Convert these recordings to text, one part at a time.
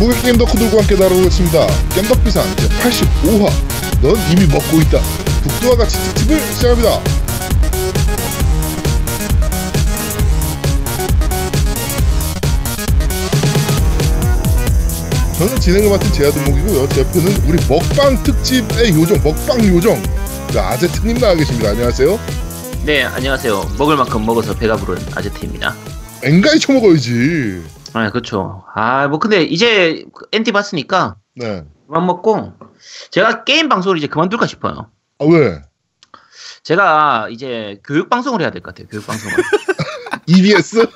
전국의 게임 덕후들과 함께 다뤄보겠습니다. 겜덕비상 제85화 넌 이미 먹고 있다. 북두와 같이 특집을 시작합니다. 저는 진행을 맡은 제아두목이고요. 제 옆에는 우리 먹방 특집의 요정, 먹방 요정 자, 아제트님 나와 계십니다. 안녕하세요. 네, 안녕하세요. 먹을 만큼 먹어서 배가 부른 아제트입니다. 엥가이 쳐먹어야지. 아, 그렇죠. 아, 뭐 근데 이제 엔티 봤으니까 네. 그만 먹고 제가 게임 방송을 이제 그만둘까 싶어요. 아, 왜? 제가 이제 교육 방송을 해야 될 것 같아요. 교육 방송을. EBS?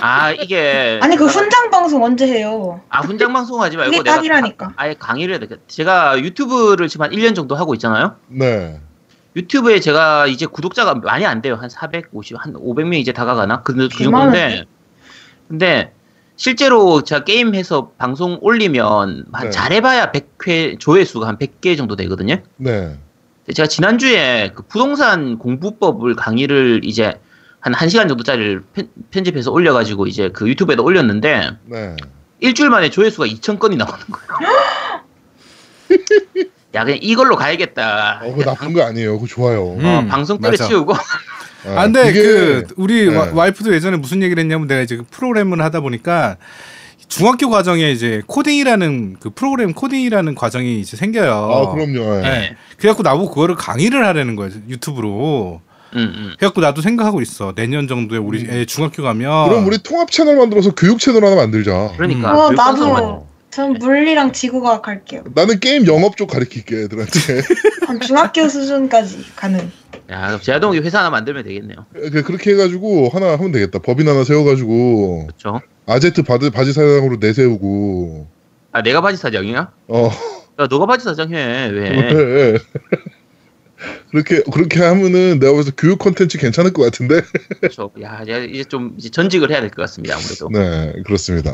아, 이게 아니 그 훈장 방송 언제 해요? 아, 훈장 방송 하지 말고 이게 내가 딱이라니까. 가- 아예 강의를 해야 될것 같아요. 제가 유튜브를 지금 한 1년 정도 하고 있잖아요. 네. 유튜브에 제가 이제 구독자가 많이 안 돼요. 한 450, 한 500명 이제 다가가나? 그, 그개 정도인데. 근데 실제로 제가 게임해서 방송 올리면 한 네. 잘해봐야 100회 조회수가 한 100개 정도 되거든요. 네. 제가 지난주에 그 부동산 공부법을 강의를 이제 한 1시간 정도짜리를 편, 편집해서 올려가지고 이제 그 유튜브에다 올렸는데 네. 일주일 만에 조회수가 2,000건이 나오는 거예요. 야, 그냥 이걸로 가야겠다. 어, 그거 나쁜 거 아니에요. 그거 좋아요. 음. 어, 방송 맞아. 때려 치우고. 아, 아, 근데 이게- 그 우리 네. 와, 와이프도 예전에 무슨 얘기를 했냐면 내가 이제 그 프로그램을 하다 보니까 중학교 과정에 이제 코딩이라는 그 프로그램 코딩이라는 과정이 이제 생겨요. 아, 그럼요. 예. 네. 그래갖고 나보고 그거를 강의를 하라는 거예요 유튜브로. 음, 음. 그래갖고 나도 생각하고 있어. 내년 정도에 우리 음. 애 중학교 가면. 그럼 우리 통합 채널 만들어서 교육 채널 하나 만들자. 그러니까. 어 나도 전 물리랑 지구과학 할게요. 나는 게임 영업 쪽 가르칠게 애들한테. 한 중학교 수준까지 가는. 야, 그럼 제아동이 회사 하나 만들면 되겠네요. 그- 그렇게 해가지고 하나 하면 되겠다. 법인 하나 세워가지고 그렇죠? 아제트 바지, 바지 사장으로 내세우고. 아, 내가 바지 사장이야? 어. 야, 너가 바지 사장 해. 왜? 예. 그렇게 그렇게 하면은 내가 봐서 교육 컨텐츠 괜찮을 것 같은데. 그렇죠. 야, 이제 좀 이제 전직을 해야 될 것 같습니다. 아무래도. 네, 그렇습니다.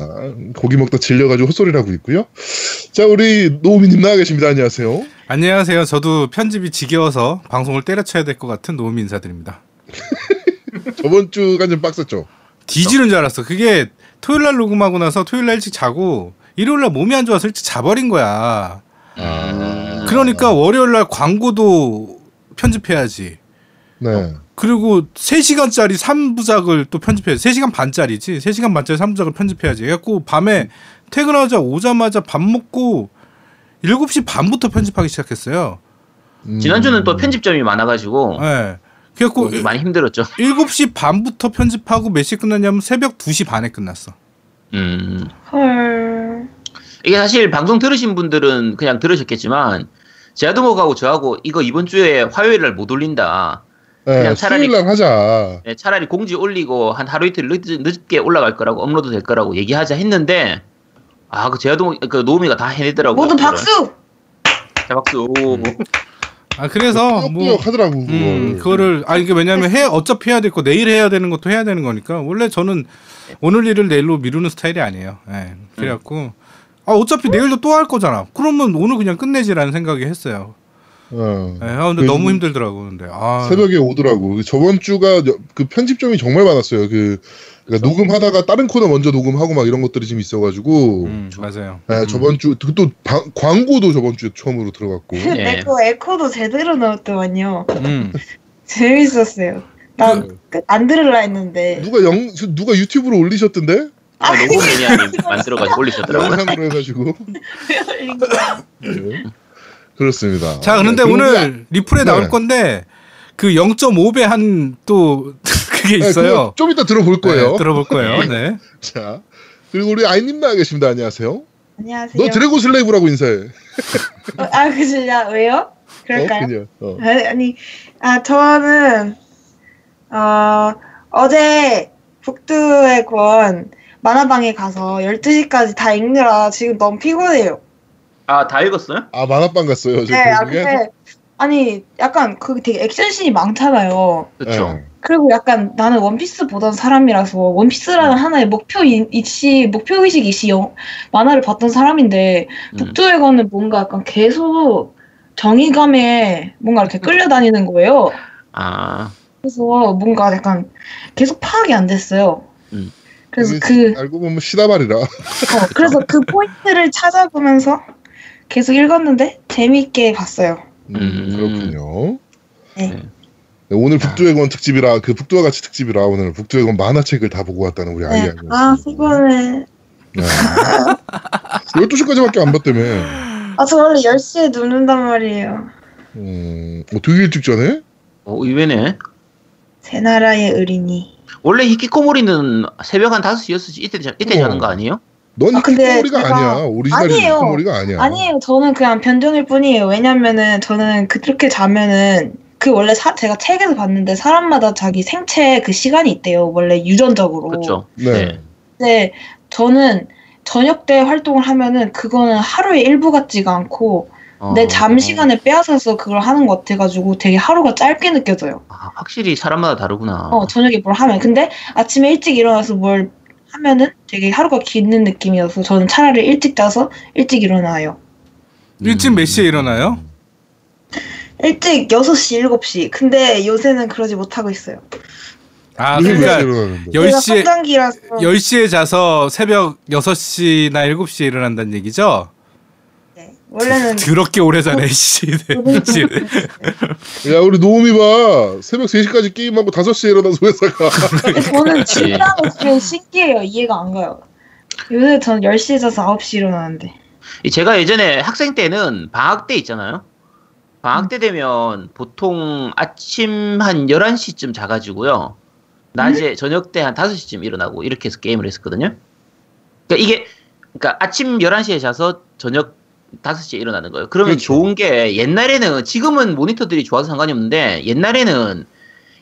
고기 먹다 질려가지고 헛소리를 하고 있고요. 자, 우리 노우미님 나와 계십니다. 안녕하세요. 안녕하세요. 저도 편집이 지겨워서 방송을 때려쳐야 될 것 같은 노미 인사드립니다. 저번 주가 좀 빡셌죠. 뒤지는 줄 알았어. 그게 토요일 날 녹음하고 나서 토요일 날 일찍 자고 일요일 날 몸이 안 좋아서 일찍 자버린 거야. 아, 그러니까 월요일 날 광고도 편집해야지. 네. 그리고 3시간짜리 3부작을 또 편집해야지. 3시간 반짜리지. 3시간 반짜리 3부작을 편집해야지. 그래갖고 밤에 퇴근하자 오자마자 밥 먹고 7시 반부터 편집하기 시작했어요. 음. 지난주는 또 편집점이 많아가지고 예. 그래갖고 뭐 많이 힘들었죠. 7시 반부터 편집하고 몇 시에 끝났냐면 새벽 2시 반에 끝났어. 음. 헐. 이게 사실 방송 들으신 분들은 그냥 들으셨겠지만 제아동하고 저하고 이거 이번 주에 화요일 날 못 올린다. 네, 그냥 차라리- 하자. 네, 차라리 공지 올리고 한 하루 이틀 늦, 늦게 올라갈 거라고 업로드 될 거라고 얘기하자 했는데 아그 제아동 그 노미가 다 해내더라고요. 모두. 박수. 자 박수. 오. 아 그래서 뭐 꾸역꾸역 하더라고. 음, 그걸. 그거를 아 이게 왜냐면 해 어차피 해야 될거 내일 해야 되는 것도 해야 되는 거니까 원래 저는 오늘 일을 내일로 미루는 스타일이 아니에요. 예. 그래갖고 아 어차피 내일도 또 할 거잖아. 그러면 오늘 그냥 끝내지라는 생각이 했어요. 어. 예. 아 근데 그 너무 힘들더라고 근데 아 새벽에 오더라고. 저번 주가 여- 그 편집점이 정말 많았어요. 그 그러니까 녹음하다가 다른 코너 먼저 녹음하고 막 이런 것들이 좀 있어가지고. 음, 맞아요. 네, 저번 주 또 광고도 저번 주에 처음으로 들어갔고. 네. 에코 에코도 제대로 넣었더만요. 음. 재밌었어요. 난안 들을라 했는데. 누가 영 누가 유튜브로 올리셨던데? 아, 노고 매니아님 만들어가지고 올리셨더라고요. 영상으로 해가지고. 네. 그렇습니다. 자 그런데 네, 오늘 리플에 네. 나올 건데 그 0.5배 한 또 그게 네, 있어요. 좀 이따 들어볼 거예요. 네, 들어볼 거예요. 네. 자 그리고 우리 아이님 나와 계십니다. 안녕하세요. 안녕하세요. 너 드래곤 슬레이브라고 인사해. 어, 아 그실냐 왜요? 그럴까요? 어, 그냥. 어. 아니, 아니, 아, 저는, 어, 어제 북두의 권 만화방에 가서 12시까지 다 읽느라 지금 너무 피곤해요. 아 다 읽었어요? 아 만화방 갔어요. 저 네, 아? 근데, 아니, 약간 그 되게 액션씬이 많잖아요. 그렇죠. 네. 그리고 약간 나는 원피스 보던 사람이라서 음. 원피스라는 하나의 목표 이시 목표 의식 이시 영 만화를 봤던 사람인데 음. 북두의 권은 뭔가 약간 계속 정의감에 뭔가 이렇게 끌려다니는 거예요. 아 그래서 뭔가 약간 계속 파악이 안 됐어요. 음. 그래서 그 알고 보면 시다발이라. 어, 그래서 그 포인트를 찾아보면서 계속 읽었는데 재밌게 봤어요. 음, 음. 그렇군요. 네. 네. 네, 오늘 북두의권 특집이라 그 북두와 같이 특집이라 오늘 북두의권 만화책을 다 보고 왔다는 우리 네. 아이야. 아, 이거는 네. 12시까지밖에 안 봤다며. 아, 저 원래 10시에 눕는단 말이에요. 음, 어, 되게 일찍 자네? 어, 의외네. 새 나라의 어린이. 원래 히키코모리는 새벽 한 5시, 6시 이때, 자, 이때 어. 자는 거 아니에요? 넌 아, 근데 히키코모리가 제가- 아니야. 오리지널 아니에요. 히키코모리가 아니야. 아니에요. 저는 그냥 변종일 뿐이에요. 왜냐면은 저는 그렇게 자면은 그 원래 사, 제가 책에서 봤는데 사람마다 자기 생체 그 시간이 있대요. 원래 유전적으로. 그렇죠. 네. 근데 저는 저녁 때 활동을 하면은 그거는 하루의 일부 같지가 않고 어, 내 잠 시간을 빼앗아서 그걸 하는 것 같아가지고 되게 하루가 짧게 느껴져요. 아, 확실히 사람마다 다르구나. 어, 저녁에 뭘 하면. 근데 아침에 일찍 일어나서 뭘 하면은 되게 하루가 기는 느낌이어서 저는 차라리 일찍 자서 일찍 일어나요. 일찍 몇 시에 일어나요? 일찍 6시, 7시. 근데 요새는 그러지 못하고 있어요. 아 그러니까 일찍 일어나는데? 10시에 성장기라서 10시에 자서 새벽 6시나 7시에 일어난다는 얘기죠? 네. 원래는 더럽게 오래 자네 씨. 씨. 야, 우리 노움이 봐. 새벽 3시까지 게임하고 5시에 일어나서 회사 가. 저는 진짜로 그게 신기해요. 이해가 안 가요. 요새 저는 10시에 자서 9시 일어나는데. 이 제가 예전에 학생 때는 방학 때 있잖아요. 방학 때 되면 보통 아침 한 11시쯤 자가지고요. 낮에 저녁 때 한 5시쯤 일어나고 이렇게 해서 게임을 했었거든요. 그러니까 이게 그러니까 아침 11시에 자서 저녁 5시에 일어나는 거예요. 그러면 그렇죠. 좋은 게 옛날에는 지금은 모니터들이 좋아서 상관이 없는데 옛날에는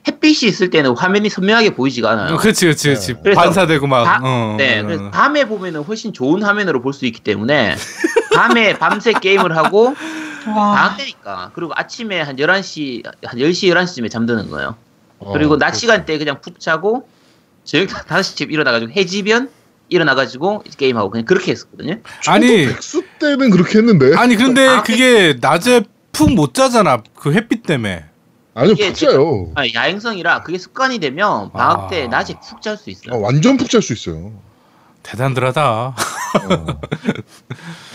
햇빛이 있을 때는 화면이 선명하게 보이지가 않아요. 어, 그렇지 그렇지 그렇지. 그래서 반사되고 막. 바- 어, 네, 어, 그래서 어. 밤에 보면은 훨씬 좋은 화면으로 볼 수 있기 때문에 밤에 밤새 게임을 하고 와. 방학 때니까 그리고 아침에 한 11시 한 10시 11시쯤에 잠드는 거예요. 그리고 어, 낮 시간 때 그냥 푹 자고 저녁 5시쯤 일어나가지고 해지면 일어나가지고 게임하고 그냥 그렇게 했었거든요. 아니 백수 때는 그렇게 했는데. 아니 근데 아, 그게 낮에 푹 못 자잖아. 그 햇빛 때문에. 아니요, 이게 푹 자요. 아, 야행성이라 그게 습관이 되면 방학 아. 때 낮에 푹 잘 수 있어요. 어, 완전 푹 잘 수 있어요. 대단들하다. 어.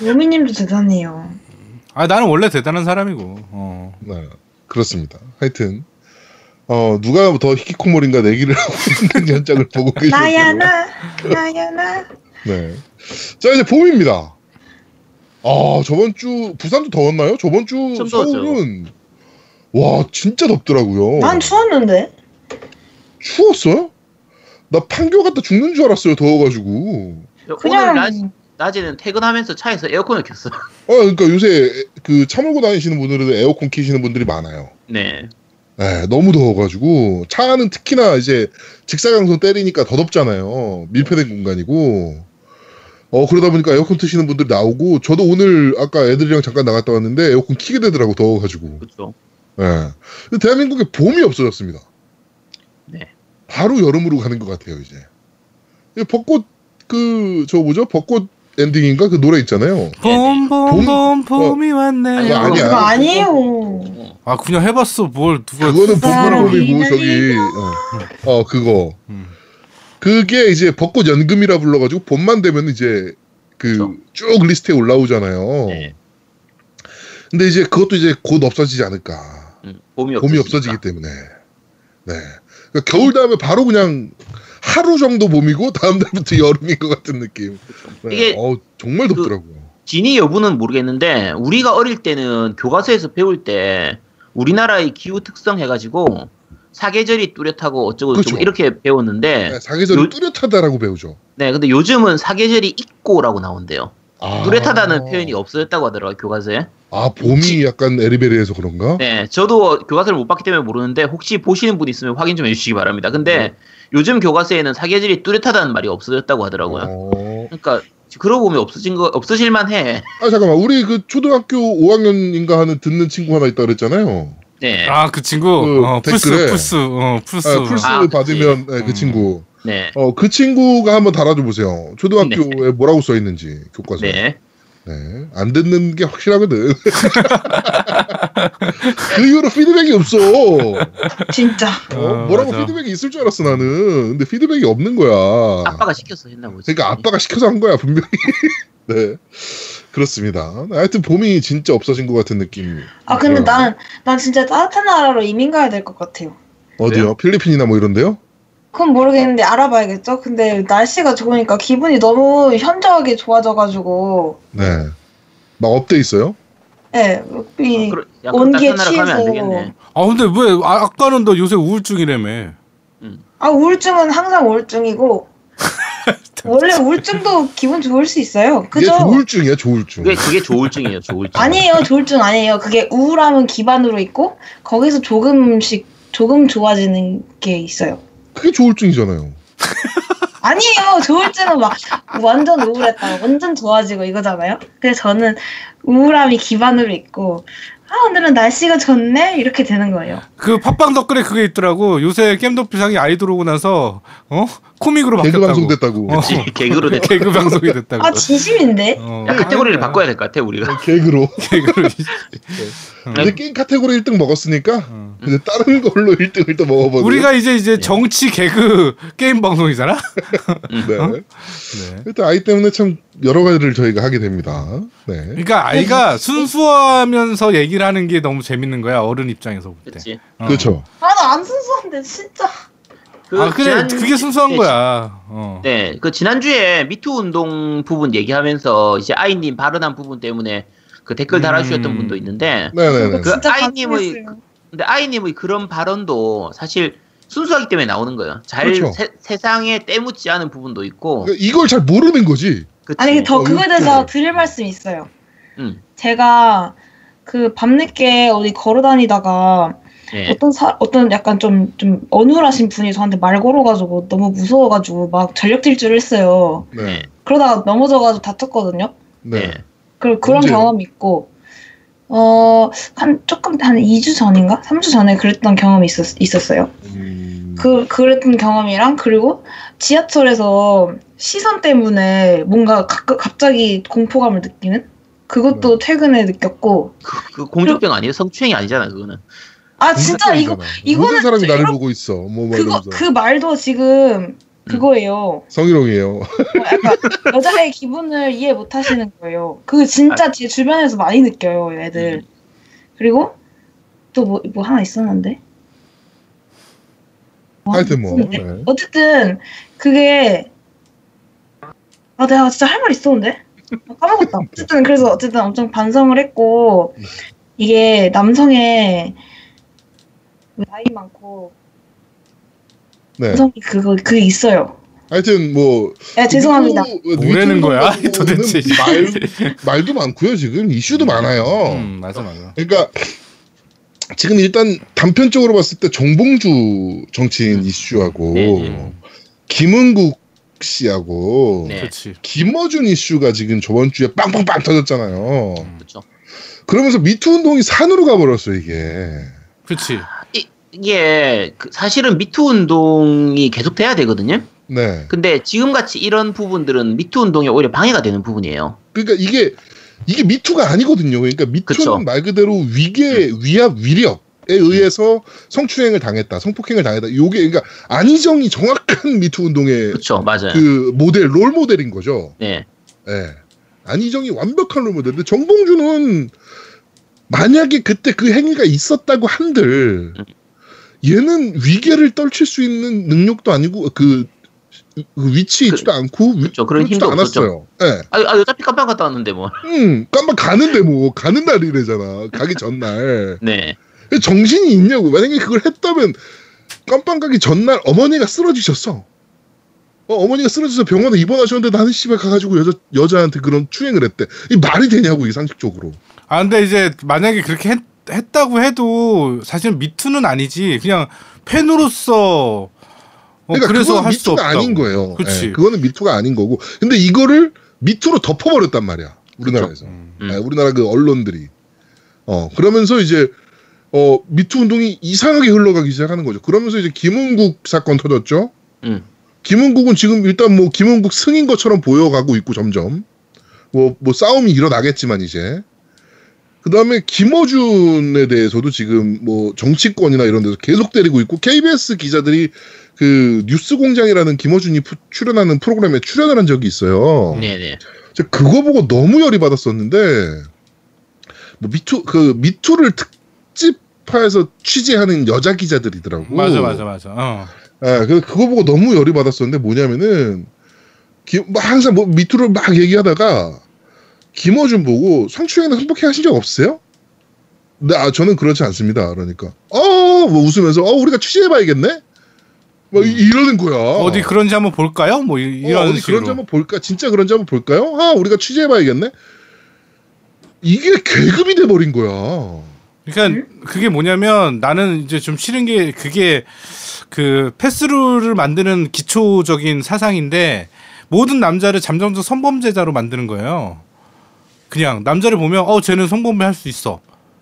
요미님도 대단해요. 아 나는 원래 대단한 사람이고. 어. 네, 그렇습니다. 하여튼 어 누가 더 히키코모리인가 내기를 하고 있는 현장을 보고 계시고 나야 나, 나야 나. 네. 자 이제 봄입니다. 아 저번 주 부산도 더웠나요? 저번 주. 서울은 와 진짜 덥더라고요. 난 추웠는데. 추웠어요? 나 판교 갔다 죽는 줄 알았어요. 더워가지고. 오늘 그냥 낮, 낮에는 퇴근하면서 차에서 에어컨을 켰어요. 어 그러니까 요새 그 차 몰고 다니시는 분들은 에어컨 키시는 분들이 많아요. 네. 네, 너무 더워가지고 차는 특히나 이제 직사광선 때리니까 더 덥잖아요. 밀폐된 공간이고. 어 그러다 보니까 에어컨 트시는 분들 나오고 저도 오늘 아까 애들이랑 잠깐 나갔다 왔는데 에어컨 키게 되더라고 더워가지고. 그렇죠. 예. 근데 대한민국에 봄이 없어졌습니다. 네. 바로 여름으로 가는 것 같아요 이제. 이 벚꽃 그 저 뭐죠 벚꽃 엔딩인가 그 노래 있잖아요. 봄 봄 봄 봄이 왔네. 아니, 그거 아니야. 그거 아니에요. 어. 아 그냥 해봤어. 뭘 누가? 그거는 사랑이 봄봄이고 저기 어, 어 그거 음. 그게 이제 벚꽃 연금이라 불러가지고 봄만 되면 이제 그 쭉 그렇죠. 리스트에 올라오잖아요. 네. 근데 이제 그것도 이제 곧 없어지지 않을까. 음, 봄이, 봄이. 없어지기 때문에. 네. 그러니까 겨울 다음에 바로 그냥 하루 정도 봄이고 다음 달부터 여름인 것 같은 느낌. 네. 이게 어, 정말 그- 덥더라고요. 진위 여부는 모르겠는데 우리가 어릴 때는 교과서에서 배울 때 우리나라의 기후 특성 해가지고 사계절이 뚜렷하고 어쩌고 저쩌고 그렇죠. 이렇게 배웠는데 네, 사계절이 요- 뚜렷하다라고 배우죠. 네 근데 요즘은 사계절이 있고라고 나온대요 아. 뚜렷하다는 표현이 없어졌다고 하더라고요 교과서에 아 봄이 약간 에리베리해서 그런가? 네 저도 교과서를 못 봤기 때문에 모르는데 혹시 보시는 분 있으면 확인 좀 해주시기 바랍니다 근데 네. 요즘 교과서에는 사계절이 뚜렷하다는 말이 없어졌다고 하더라고요 어. 그러니까 그러고 보면 없어진 거 없어질만 해 아 잠깐만 우리 그 초등학교 5학년인가 하는 듣는 친구 하나 있다 그랬잖아요. 네. 아 그 친구 그 어, 댓글에. 풀스 어 풀스. 아, 풀스 아, 그치. 받으면 네, 그 음. 친구. 네. 어 그 친구가 한번 달아줘 보세요. 초등학교에 뭐라고 써 있는지 교과서. 네. 네. 안 듣는 게 확실하거든. 그 이후로 피드백이 없어. 진짜. 어, 어, 뭐라고 맞아. 피드백이 있을 줄 알았어 나는. 근데 피드백이 없는 거야. 아빠가 시켜서 했나 보지. 그러니까 아빠가 시켜서 한 거야 분명히. 네. 그렇습니다. 하여튼 봄이 진짜 없어진 것 같은 느낌. 아 근데 난, 난 진짜 따뜻한 나라로 이민 가야 될 것 같아요. 어디요? 왜요? 필리핀이나 뭐 이런데요? 그건 모르겠는데 알아봐야겠죠? 근데 날씨가 좋으니까 기분이 너무 현저하게 좋아져가지고 네. 막 up돼 있어요? 예, 이 어, 가면 안 취해서. 아 근데 왜 아, 아까는 너 요새 우울증이라며? 아 우울증은 항상 우울증이고 원래 우울증도 기분 좋을 수 있어요. 이게 그죠? 조울증이야 조울증. 그게 그게 조울증이에요. 조울증. 아니에요, 조울증 아니에요. 그게 우울함은 기반으로 있고 거기서 조금씩 조금 좋아지는 게 있어요. 그게 조울증이잖아요. 아니에요, 조울증은 막 완전 우울했다가 완전 좋아지고 이거잖아요. 그래서 저는 우울함이 기반으로 있고 아 오늘은 날씨가 좋네 이렇게 되는 거예요. 그 팟빵 댓글에 그게 있더라고. 요새 겜덕비상이 아이돌 오고 나서 어 코믹으로 개그 바뀌었다고. 방송 됐다고. 어. 그치, 개그로 됐. 개그 방송이 됐다고. 아 진심인데? 어. 야, 카테고리를 바꿔야 될 것 같아 우리가. 개그로. 개그로. 근데 게임 카테고리 1등 먹었으니까 어. 이제 다른 걸로 1등을 또 먹어보고. 우리가 이제 이제 정치 개그 게임 방송이잖아. 네. 어? 네. 일단 아이 때문에 참 여러 가지를 저희가 하게 됩니다. 네. 그러니까 아이가 순수하면서 얘기를 하는 게 너무 재밌는 거야 어른 입장에서 볼 때. 그렇지. 어. 그렇죠. 아 나 안 순수한데 진짜. 그 아 그래 지난- 그게 순수한 네, 거야. 어. 네, 그 지난주에 미투 운동 부분 얘기하면서 이제 아이님 발언한 부분 때문에 그 댓글 달아주셨던 음. 분도 있는데, 네네네. 그 진짜 아이님의 감동했어요. 근데 아이님의 그런 발언도 사실 순수하기 때문에 나오는 거예요. 잘 그렇죠. 세, 세상에 때묻지 않은 부분도 있고, 그러니까 이걸 잘 모르는 거지. 그치? 아니 더 어, 그거에 대해서 좀- 드릴 말씀이 있어요. 음. 제가 그 밤늦게 어디 걸어 다니다가 네. 어떤 사 어떤 약간 좀 좀 어눌하신 분이 저한테 말 걸어가지고 너무 무서워가지고 막 전력 질주를 했어요. 네. 네. 그러다가 넘어져가지고 다쳤거든요. 네. 네. 그 그런 언제요? 경험이 있고 어 한 조금 한 2주 전인가 3주 전에 그랬던 경험이 있었 있었어요. 음, 그 그랬던 경험이랑 그리고 지하철에서 시선 때문에 뭔가 가, 갑자기 공포감을 느끼는 그것도 최근에 느꼈고 그, 그 공주병 아니에요? 성추행이 아니잖아, 그거는. 아 진짜 이거 이거는 사람이 나를 여러- 보고 있어. 뭐, 뭐 그거. 그 말도 지금 그거예요. 성희롱이에요. 어, 약간 여자의 기분을 이해 못 하시는 거예요. 그 진짜 제 주변에서 많이 느껴요, 애들. 그리고 또뭐 뭐 하나 있었는데. 뭐 하여튼 뭐. 네. 어쨌든 그게 아 내가 진짜 할 말 있었는데 아, 까먹었다. 어쨌든 그래서 어쨌든 엄청 반성을 했고 이게 남성의 나이 많고 네. 남성이 그거 그게 있어요. 하여튼 뭐 네, 죄송합니다. 뭐라는 거야, 도대체. 말, 말도 많고요. 지금 이슈도 많아요. 음 맞아 맞아. 그러니까 지금 일단 단편적으로 봤을 때 정봉주 정치인 이슈하고 네, 네. 김은국 씨하고 네. 김어준 이슈가 지금 저번 주에 빵빵빵 터졌잖아요. 그렇죠. 그러면서 미투 운동이 산으로 가버렸어 이게. 그렇지. 이, 이게 그 사실은 미투 운동이 계속 돼야 되거든요. 네. 근데 지금 같이 이런 부분들은 미투 운동에 오히려 방해가 되는 부분이에요. 그러니까 이게 이게 미투가 아니거든요. 그러니까 미투는 그쵸. 말 그대로 위계, 위압, 위력 에 의해서 성추행을 당했다, 성폭행을 당했다. 요게 그러니까 안희정이 정확한 미투 운동의 그렇죠, 맞아요. 그 모델, 롤 모델인 거죠. 네, 예. 안희정이 완벽한 롤 모델인데 정봉주는 만약에 그때 그 행위가 있었다고 한들 음. 얘는 위계를 떨칠 수 있는 능력도 아니고 그, 그 위치에 그- 있지도 않고 위- 그쵸, 그런 힘도 없었죠. 않았어요. 예. 아, 아 어차피 깜빡 갔다 왔는데 뭐. 음, 깜빡 가는데 뭐 가는 날이래잖아. 가기 전날. 네, 정신이 있냐고. 만약에 그걸 했다면 깜빡 가기 전날 어머니가 쓰러지셨어. 어, 어 머니가 쓰러져서 병원에 입원하셨는데 나는 씨발 가가지고 여자 여자한테 그런 추행을 했대. 이 말이 되냐고 이 상식적으로. 아 근데 이제 만약에 그렇게 했, 했다고 해도 사실 미투는 아니지. 그냥 팬으로서 어, 그러니까 그래서 그건 할수 미투가 없다. 아닌 거예요. 그치. 예, 그거는 미투가 아닌 거고. 근데 이거를 미투로 덮어버렸단 말이야. 우리나라에서. 음. 음. 예, 우리나라 그 언론들이. 어, 그러면서 이제, 어, 미투 운동이 이상하게 흘러가기 시작하는 거죠. 그러면서 이제 김흥국 사건 터졌죠. 음. 김은국은 지금 일단 뭐 김은국 승인 것처럼 보여가고 있고 점점. 뭐, 뭐 싸움이 일어나겠지만 이제. 그 다음에 김어준에 대해서도 지금 뭐 정치권이나 이런 데서 계속 때리고 있고 KBS 기자들이 그 뉴스 공장이라는 김어준이 푸- 출연하는 프로그램에 출연을 한 적이 있어요. 네네. 제가 그거 보고 너무 열이 받았었는데 뭐 미투 그 미투를 특집화해서 취재하는 여자 기자들이더라고. 맞아 맞아 맞아. 어. 예, 그 그거 보고 너무 열이 받았었는데 뭐냐면은 기, 뭐 항상 뭐 미투를 막 얘기하다가 김어준 보고 성추행이나 성폭행 하신 적 없으세요? 네, 아, 저는 그렇지 않습니다. 그러니까 어 뭐 웃으면서 어 우리가 취재해봐야겠네. 막 이- 이러는 거야. 어디 그런지 한번 볼까요? 뭐 이- 어, 이런 어디 식으로. 그런지 한번 볼까? 진짜 그런지 한번 볼까요? 아, 우리가 취재해봐야겠네. 이게 계급이 돼버린 거야. 그러니까 그게 뭐냐면 나는 이제 좀 싫은 게 그게 그 패스룰을 만드는 기초적인 사상인데 모든 남자를 잠정적 성범죄자로 만드는 거예요. 그냥 남자를 보면 어 쟤는 성범죄 할 수 있어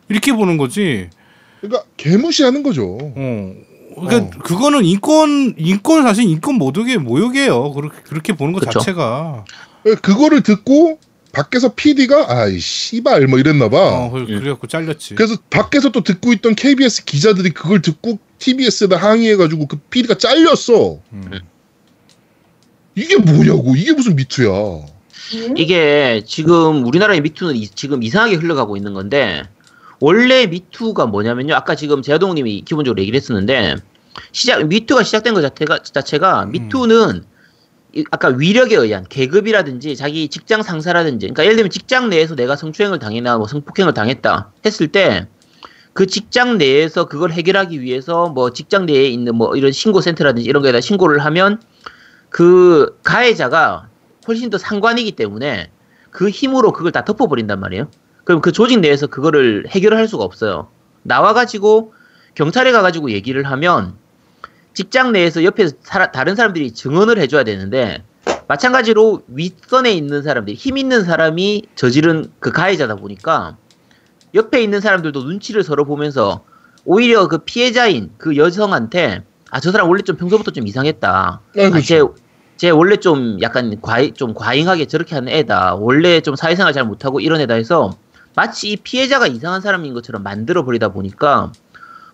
이렇게 보는 거지. 그러니까 개무시하는 거죠. 어. 그러니까 어. 그거는 인권 인권 사실 인권 모독의 모욕이에요. 그렇게 그렇게 보는 것 그쵸. 자체가. 그거를 듣고 밖에서 PD가 아이 씨발 뭐 이랬나 봐. 어, 그래- 그래갖고 잘렸지. 그래서 밖에서 또 듣고 있던 KBS 기자들이 그걸 듣고 TBS에다 항의해가지고 그 PD가 잘렸어. 음. 이게 뭐냐고. 이게 무슨 미투야. 이게 지금 우리나라의 미투는 이- 지금 이상하게 흘러가고 있는 건데 원래 미투가 뭐냐면요. 아까 지금 제아동님이 기본적으로 얘기를 했었는데 시작 미투가 시작된 것 자체가 자체가 미투는 이- 아까 위력에 의한 계급이라든지 자기 직장 상사라든지 그러니까 예를 들면 직장 내에서 내가 성추행을 당했나 뭐 성폭행을 당했다 했을 때 그 직장 내에서 그걸 해결하기 위해서 뭐 직장 내에 있는 뭐 이런 신고 센터라든지 이런 거에다 신고를 하면 그 가해자가 훨씬 더 상관이기 때문에 그 힘으로 그걸 다 덮어버린단 말이에요. 그럼 그 조직 내에서 그거를 해결할 수가 없어요. 나와가지고 경찰에 가가지고 얘기를 하면 직장 내에서 옆에서 사라- 다른 사람들이 증언을 해줘야 되는데 마찬가지로 윗선에 있는 사람들이 힘 있는 사람이 저지른 그 가해자다 보니까 옆에 있는 사람들도 눈치를 서로 보면서 오히려 그 피해자인 그 여성한테 아 저 사람 원래 좀 평소부터 좀 이상했다. 아, 아, 그렇죠. 쟤, 쟤 원래 좀 약간 과잉, 좀 과잉하게 저렇게 하는 애다. 원래 좀 사회생활 잘 못하고 이런 애다 해서 마치 이 피해자가 이상한 사람인 것처럼 만들어 버리다 보니까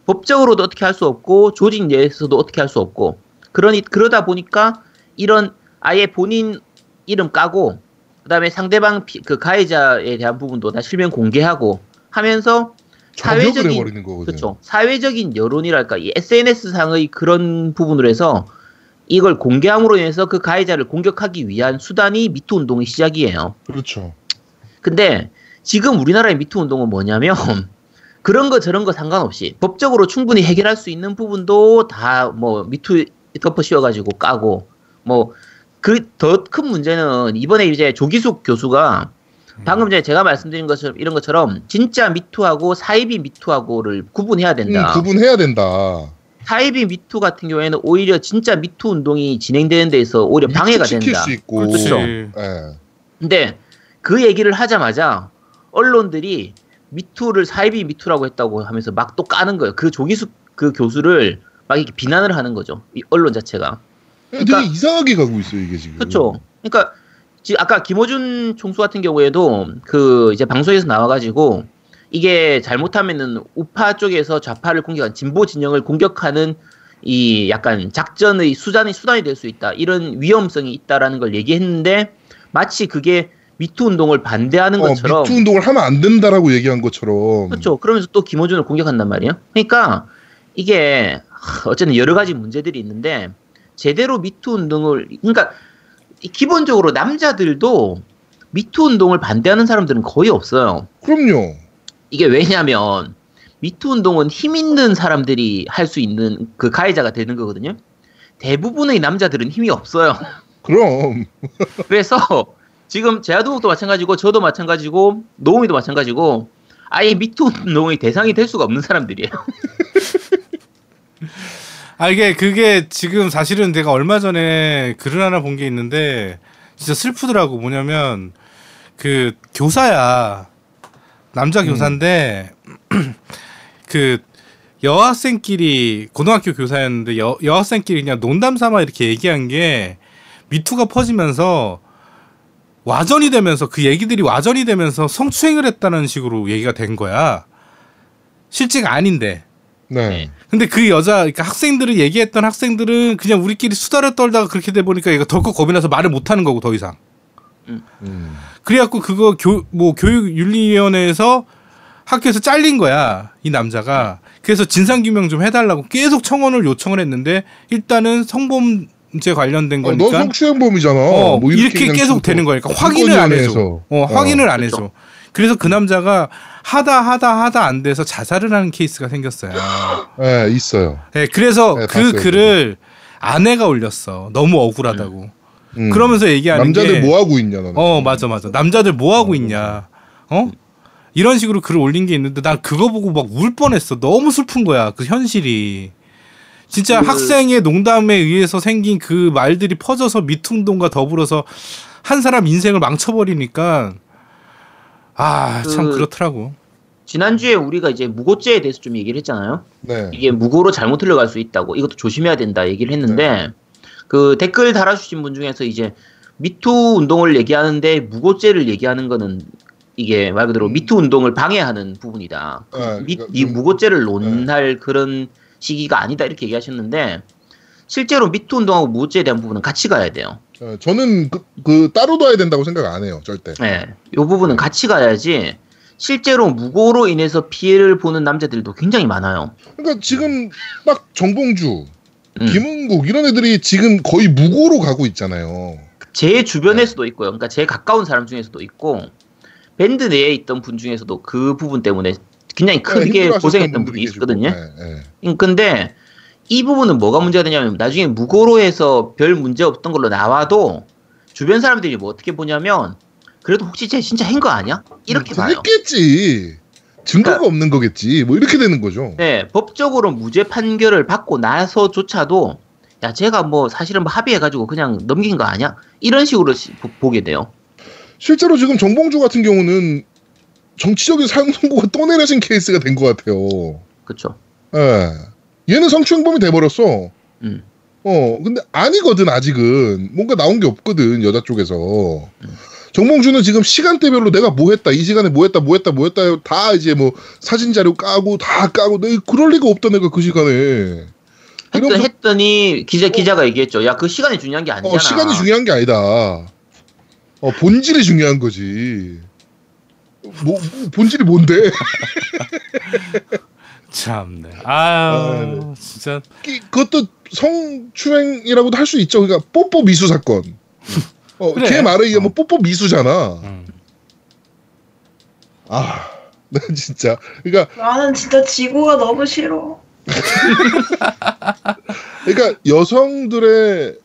법적으로도 어떻게 할 수 없고 조직 내에서도 어떻게 할 수 없고 그러니 그러다 보니까 이런 아예 본인 이름 까고 그다음에 상대방 피- 그 가해자에 대한 부분도 다 실명 공개하고 하면서 사회적인. 그렇죠. 사회적인 여론이랄까 이 SNS 상의 그런 부분으로 해서 이걸 공개함으로 인해서 그 가해자를 공격하기 위한 수단이 미투 운동의 시작이에요. 그렇죠. 근데 지금 우리나라의 미투 운동은 뭐냐면 그런 거 저런 거 상관없이 법적으로 충분히 해결할 수 있는 부분도 다 뭐 미투 덮어 씌워가지고 까고 뭐 그 더 큰 문제는 이번에 이제 조기숙 교수가 방금 전에 제가 말씀드린 것처럼 이런 것처럼 진짜 미투하고 사이비 미투하고를 구분해야 된다. 음, 구분해야 된다. 사이비 미투 같은 경우에는 오히려 진짜 미투 운동이 진행되는 데서 오히려 방해가 된다. 수 있고. 그렇죠. 예. 근데 그 얘기를 하자마자 언론들이 미투를 사이비 미투라고 했다고 하면서 막 또 까는 거예요. 그 조기숙 그 교수를 막 이렇게 비난을 하는 거죠. 이 언론 자체가. 그러니까- 되게 이상하게 가고 있어요 이게 지금. 그렇죠. 그러니까 지금 아까 김호준 총수 같은 경우에도 그 이제 방송에서 나와가지고 이게 잘못하면은 우파 쪽에서 좌파를 공격한 진보 진영을 공격하는 이 약간 작전의 수단이 수단이 될 수 있다 이런 위험성이 있다라는 걸 얘기했는데 마치 그게 미투 운동을 반대하는 어, 것처럼 미투 운동을 하면 안 된다라고 얘기한 것처럼. 그렇죠. 그러면서 또 김어준을 공격한단 말이에요. 그러니까 이게 하, 어쨌든 여러 가지 문제들이 있는데 제대로 미투 운동을 그러니까 이 기본적으로 남자들도 미투 운동을 반대하는 사람들은 거의 없어요. 그럼요. 이게 왜냐면 미투 운동은 힘 있는 사람들이 할 수 있는 그 가해자가 되는 거거든요. 대부분의 남자들은 힘이 없어요. 그럼. 그래서 지금 제아동욱도 마찬가지고 저도 마찬가지고 노웅이도 마찬가지고 아예 미투 운동의 대상이 될 수가 없는 사람들이에요. 아 이게 그게 지금 사실은 내가 얼마 전에 글을 하나 본 게 있는데 진짜 슬프더라고 뭐냐면 그 교사야 남자 교사인데 그 여학생끼리 고등학교 교사였는데 여, 여학생끼리 그냥 농담 삼아 이렇게 얘기한 게 미투가 퍼지면서 와전이 되면서 그 얘기들이 와전이 되면서 성추행을 했다는 식으로 얘기가 된 거야. 실제가 아닌데. 네. 네. 근데 그 여자, 그러니까 학생들을 얘기했던 학생들은 그냥 우리끼리 수다를 떨다가 그렇게 돼 보니까 얘가 덜컥 겁이 나서 말을 못 하는 거고 더 이상. 음. 그래갖고 그거 교, 뭐 교육윤리위원회에서 학교에서 잘린 거야 이 남자가 그래서 진상규명 좀 해달라고 계속 청원을 요청을 했는데 일단은 성범죄 관련된 어, 너 거니까 성추행범이잖아. 어, 뭐 이렇게, 그냥 계속 또 되는 거니까 확인을 안 해줘 인권위원회에서. 어, 확인을 안. 해줘 그래서 그 남자가 하다 하다 하다 안 돼서 자살을 하는 케이스가 생겼어요 네, 있어요. 네, 그래서 네, 그 글을 아내가 올렸어 너무 억울하다고 음. 그러면서 얘기하는 남자들 게 뭐 하고 있냐 너는. 어 맞아 맞아. 남자들 뭐 하고 있냐? 어? 이런 식으로 글을 올린 게 있는데 난 그거 보고 막 울 뻔했어. 너무 슬픈 거야 그 현실이. 진짜 그- 학생의 농담에 의해서 생긴 그 말들이 퍼져서 미퉁동과 더불어서 한 사람 인생을 망쳐버리니까 아참 그- 그렇더라고. 지난주에 우리가 이제 무고죄에 대해서 좀 얘기를 했잖아요. 네. 이게 무고로 잘못 흘러갈 수 있다고. 이것도 조심해야 된다 얘기를 했는데 그 댓글 달아주신 분 중에서 이제 미투 운동을 얘기하는데 무고죄를 얘기하는 거는 이게 말 그대로 미투 운동을 방해하는 부분이다. 그 네, 미, 그러니까 이 좀- 무고죄를 논할 그런 시기가 아니다 이렇게 얘기하셨는데 실제로 미투 운동하고 무고죄에 대한 부분은 같이 가야 돼요. 어, 저는 그, 그 따로 둬야 된다고 생각 안 해요 절대. 네, 이 부분은 같이 가야지. 실제로 무고로 인해서 피해를 보는 남자들도 굉장히 많아요. 그러니까 지금 딱 정봉주, 음. 김은국 이런 애들이 지금 거의 무고로 가고 있잖아요. 제 주변에서도 있고요. 그러니까 제 가까운 사람 중에서도 있고 밴드 내에 있던 분 중에서도 그 부분 때문에 굉장히 크게 네, 고생했던 분이 계시고. 있었거든요. 네, 네. 음, 근데 이 부분은 뭐가 문제가 되냐면 나중에 무고로 해서 별 문제 없던 걸로 나와도 주변 사람들이 뭐 어떻게 보냐면 그래도 혹시 쟤 진짜 한 거 아니야? 이렇게 봐요. 했겠지. 증거가 그러니까- 없는 거겠지. 뭐 이렇게 되는 거죠. 네, 법적으로 무죄 판결을 받고 나서조차도 야, 제가 뭐 사실은 뭐 합의해가지고 그냥 넘긴 거 아니야? 이런 식으로 시- 보- 보게 돼요. 실제로 지금 정봉주 같은 경우는 정치적인 사형 선고가 떠내려진 케이스가 된 것 같아요. 그쵸? 예. 얘는 성추행범이 돼버렸어. 음. 어, 근데 아니거든, 아직은. 뭔가 나온 게 없거든, 여자 쪽에서. 정봉주는 지금 시간대별로 내가 뭐 했다, 이 시간에 뭐 했다, 뭐 했다, 뭐 했다, 다 이제 뭐 사진 자료 까고, 다 까고, 내 그럴 리가 없다, 내가 그 시간에. 했더, 이런 했더니 기자 기자가 얘기했죠. 야, 그 시간이 중요한 게 아니잖아. 어, 시간이 중요한 게 아니다. 어, 본질이 중요한 거지. 뭐, 뭐 본질이 뭔데? 참네 아, 아유 진짜 이- 그것도 성추행이라고도 할 수 있죠. 그러니까 뽀뽀 미수 사건. 어, 그래. 걔 말에 의하면 어. 뽀뽀 미수잖아. 음. 아, 나 진짜. 그러니까, 나는 진짜 지구가 너무 싫어. 그러니까 여성들의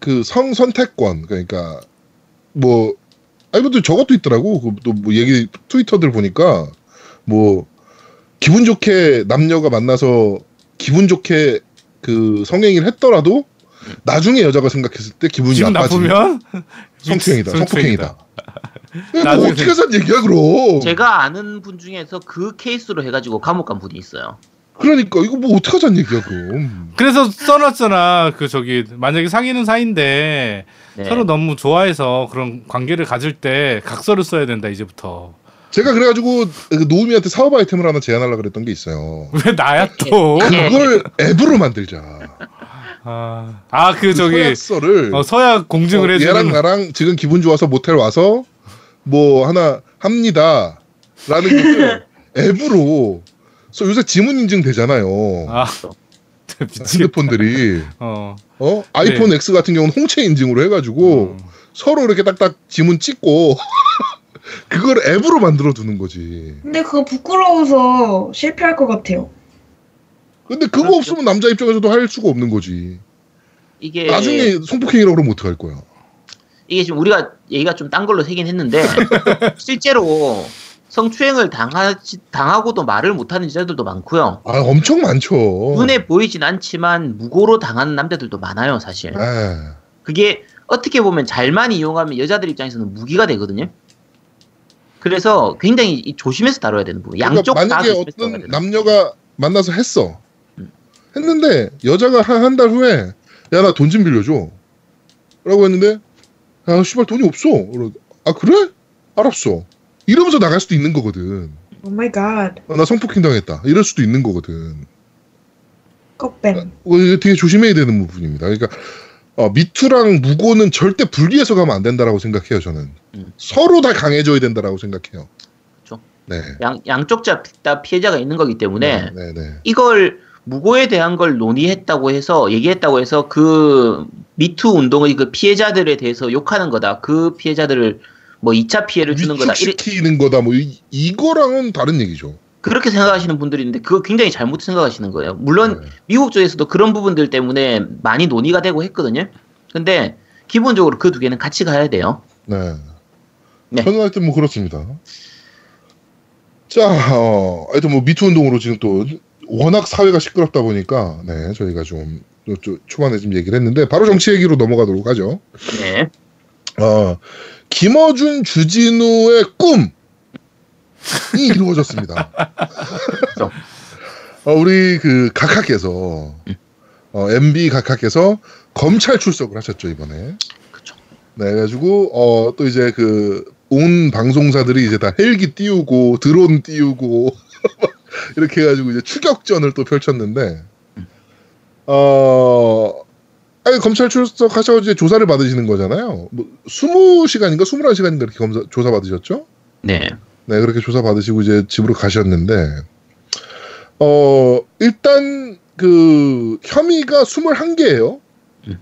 그 성 선택권, 그러니까 뭐, 아니 뭐 저것도 있더라고. 또 뭐 얘기 트위터들 보니까 뭐 기분 좋게 남녀가 만나서 기분 좋게 그 성행위를 했더라도 나중에 여자가 생각했을 때 기분이 기분 나빠지는 나쁘면 성추행이다, 성폭행이다. 뭐 어떻게 하자는 얘기야 그럼? 제가 아는 분 중에서 그 케이스로 해가지고 감옥 간 분이 있어요. 그러니까 이거 뭐 어떻게 하자는 얘기야 그럼? 그래서 써놨잖아 그 저기 만약에 사귀는 사이인데 네. 서로 너무 좋아해서 그런 관계를 가질 때 각서를 써야 된다 이제부터 제가 그래가지고 그 노우미한테 사업 아이템을 하나 제안하려 그랬던 게 있어요. 왜 나야 또? 그걸 앱으로 만들자. 아그 저기 서약서를 어, 서약 공증을 어, 해주는 얘랑 나랑 지금 기분 좋아서 모텔 와서 뭐 하나 합니다라는 것을 앱으로 써 요새 지문 인증 되잖아요. 아. 핸드폰들이 어. 어 아이폰 X 같은 경우는 홍채 인증으로 해가지고 음. 서로 이렇게 딱딱 지문 찍고 그걸 앱으로 만들어 두는 거지. 근데 그거 부끄러워서 실패할 것 같아요. 근데 그거 그렇죠. 없으면 남자 입장에서도 할 수가 없는 거지. 이게 나중에 성폭행이라고 그러면 어떡할 거야. 이게 지금 우리가 얘기가 좀 딴 걸로 새긴 했는데 실제로 성추행을 당하 당하고도 말을 못하는 여자들도 많고요. 아 엄청 많죠. 눈에 보이진 않지만 무고로 당하는 남자들도 많아요, 사실. 에. 그게 어떻게 보면 잘만 이용하면 여자들 입장에서는 무기가 되거든요. 그래서 굉장히 이- 조심해서 다뤄야 되는 부분. 양쪽 그러니까 다 만약에 어떤 남녀가 만나서 했어. 음. 했는데 여자가 한한달 후에 야 나 돈 좀 빌려줘. 라고 했는데 야 씨발 돈이 없어. 그러- 아 그래? 알았어. 이러면서 나갈 수도 있는 거거든. Oh my God. 아, 나 성폭행 당했다. 이럴 수도 있는 거거든. 꽃뱀. 어, 이거 되게 조심해야 되는 부분입니다. 그러니까 어, 미투랑 무고는 절대 분리해서 가면 안 된다라고 생각해요. 저는 음. 서로 다 강해져야 된다라고 생각해요. 그쵸. 네. 양, 양쪽 다 피해자가 있는 거기 때문에 네, 네. 이걸 무고에 대한 걸 논의했다고 해서 얘기했다고 해서 그 미투 운동의 그 피해자들에 대해서 욕하는 거다. 그 피해자들을 뭐 2차 피해를 주는 거다. 위축시키는 거다. 뭐 이, 이거랑은 다른 얘기죠. 그렇게 생각하시는 분들이 있는데 그거 굉장히 잘못 생각하시는 거예요. 물론 네. 미국 쪽에서도 그런 부분들 때문에 많이 논의가 되고 했거든요. 근데 기본적으로 그 두 개는 같이 가야 돼요. 네. 네. 저는 하여튼 뭐 그렇습니다. 자, 어, 하여튼 뭐 미투 운동으로 지금 또 워낙 사회가 시끄럽다 보니까 네 저희가 좀, 초반에 좀 얘기를 했는데 바로 정치 얘기로 넘어가도록 하죠. 네. 어, 김어준 주진우의 꿈이 이루어졌습니다. 그렇죠. 어, 우리 그 각하께서 어, MB 각하께서 검찰 출석을 하셨죠 이번에. 그쵸. 네, 그래가지고 어, 또 이제 그 온 방송사들이 이제 다 헬기 띄우고 드론 띄우고 이렇게 해가지고 이제 추격전을 또 펼쳤는데 어. 아니 검찰 출석하셔서 이제 조사를 받으시는 거잖아요. 뭐 20시간인가 21시간인가 이렇게 검사 조사 받으셨죠? 네. 네, 그렇게 조사 받으시고 이제 집으로 가셨는데, 어, 일단 그 혐의가 21개예요. 음.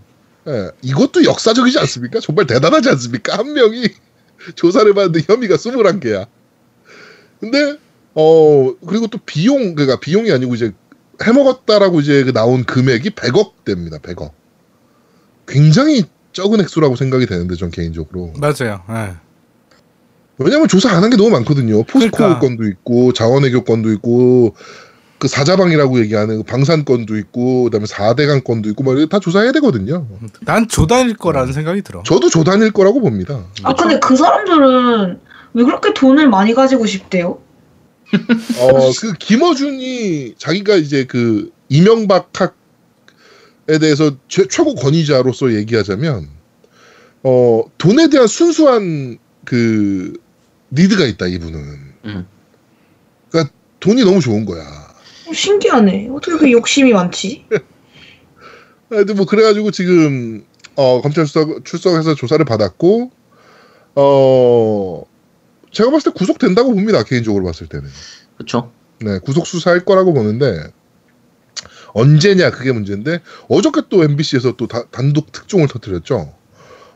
예, 이것도 역사적이지 않습니까? 정말 대단하지 않습니까? 한 명이 조사를 받는데 혐의가 21개야. 근데 어, 그리고 또 비용 그러니까 비용이 아니고 이제 해먹었다라고 이제 그 나온 금액이 100억 대입니다. 100억. 굉장히 적은 액수라고 생각이 되는데 전 개인적으로. 맞아요. 예. 왜냐면 조사 안 한 게 너무 많거든요. 포스코 그러니까. 건도 있고 자원외교 건도 있고 그 사자방이라고 얘기하는 그 방산 건도 있고 그다음에 사대강 건도 있고 막 이렇게 다 조사해야 되거든요. 난 조단일 거라는 생각이 들어. 저도 조단일 거라고 봅니다. 아 근데 그 사람들은 왜 그렇게 돈을 많이 가지고 싶대요? 어, 그 김어준이 자기가 이제 그 이명박 학에 대해서 최, 최고 권위자로서 얘기하자면 어, 돈에 대한 순수한 그 니드가 있다 이분은. 음. 그러니까 돈이 너무 좋은 거야. 어, 신기하네. 어떻게 그렇게 욕심이 많지? 하여튼 뭐 그래가지고 지금 어 검찰 수석 출석해서 조사를 받았고 어 제가 봤을 때 구속된다고 봅니다 개인적으로 봤을 때는 그렇죠. 네 구속 수사할 거라고 보는데 언제냐 그게 문제인데 어저께 또 MBC에서 또 다- 단독 특종을 터뜨렸죠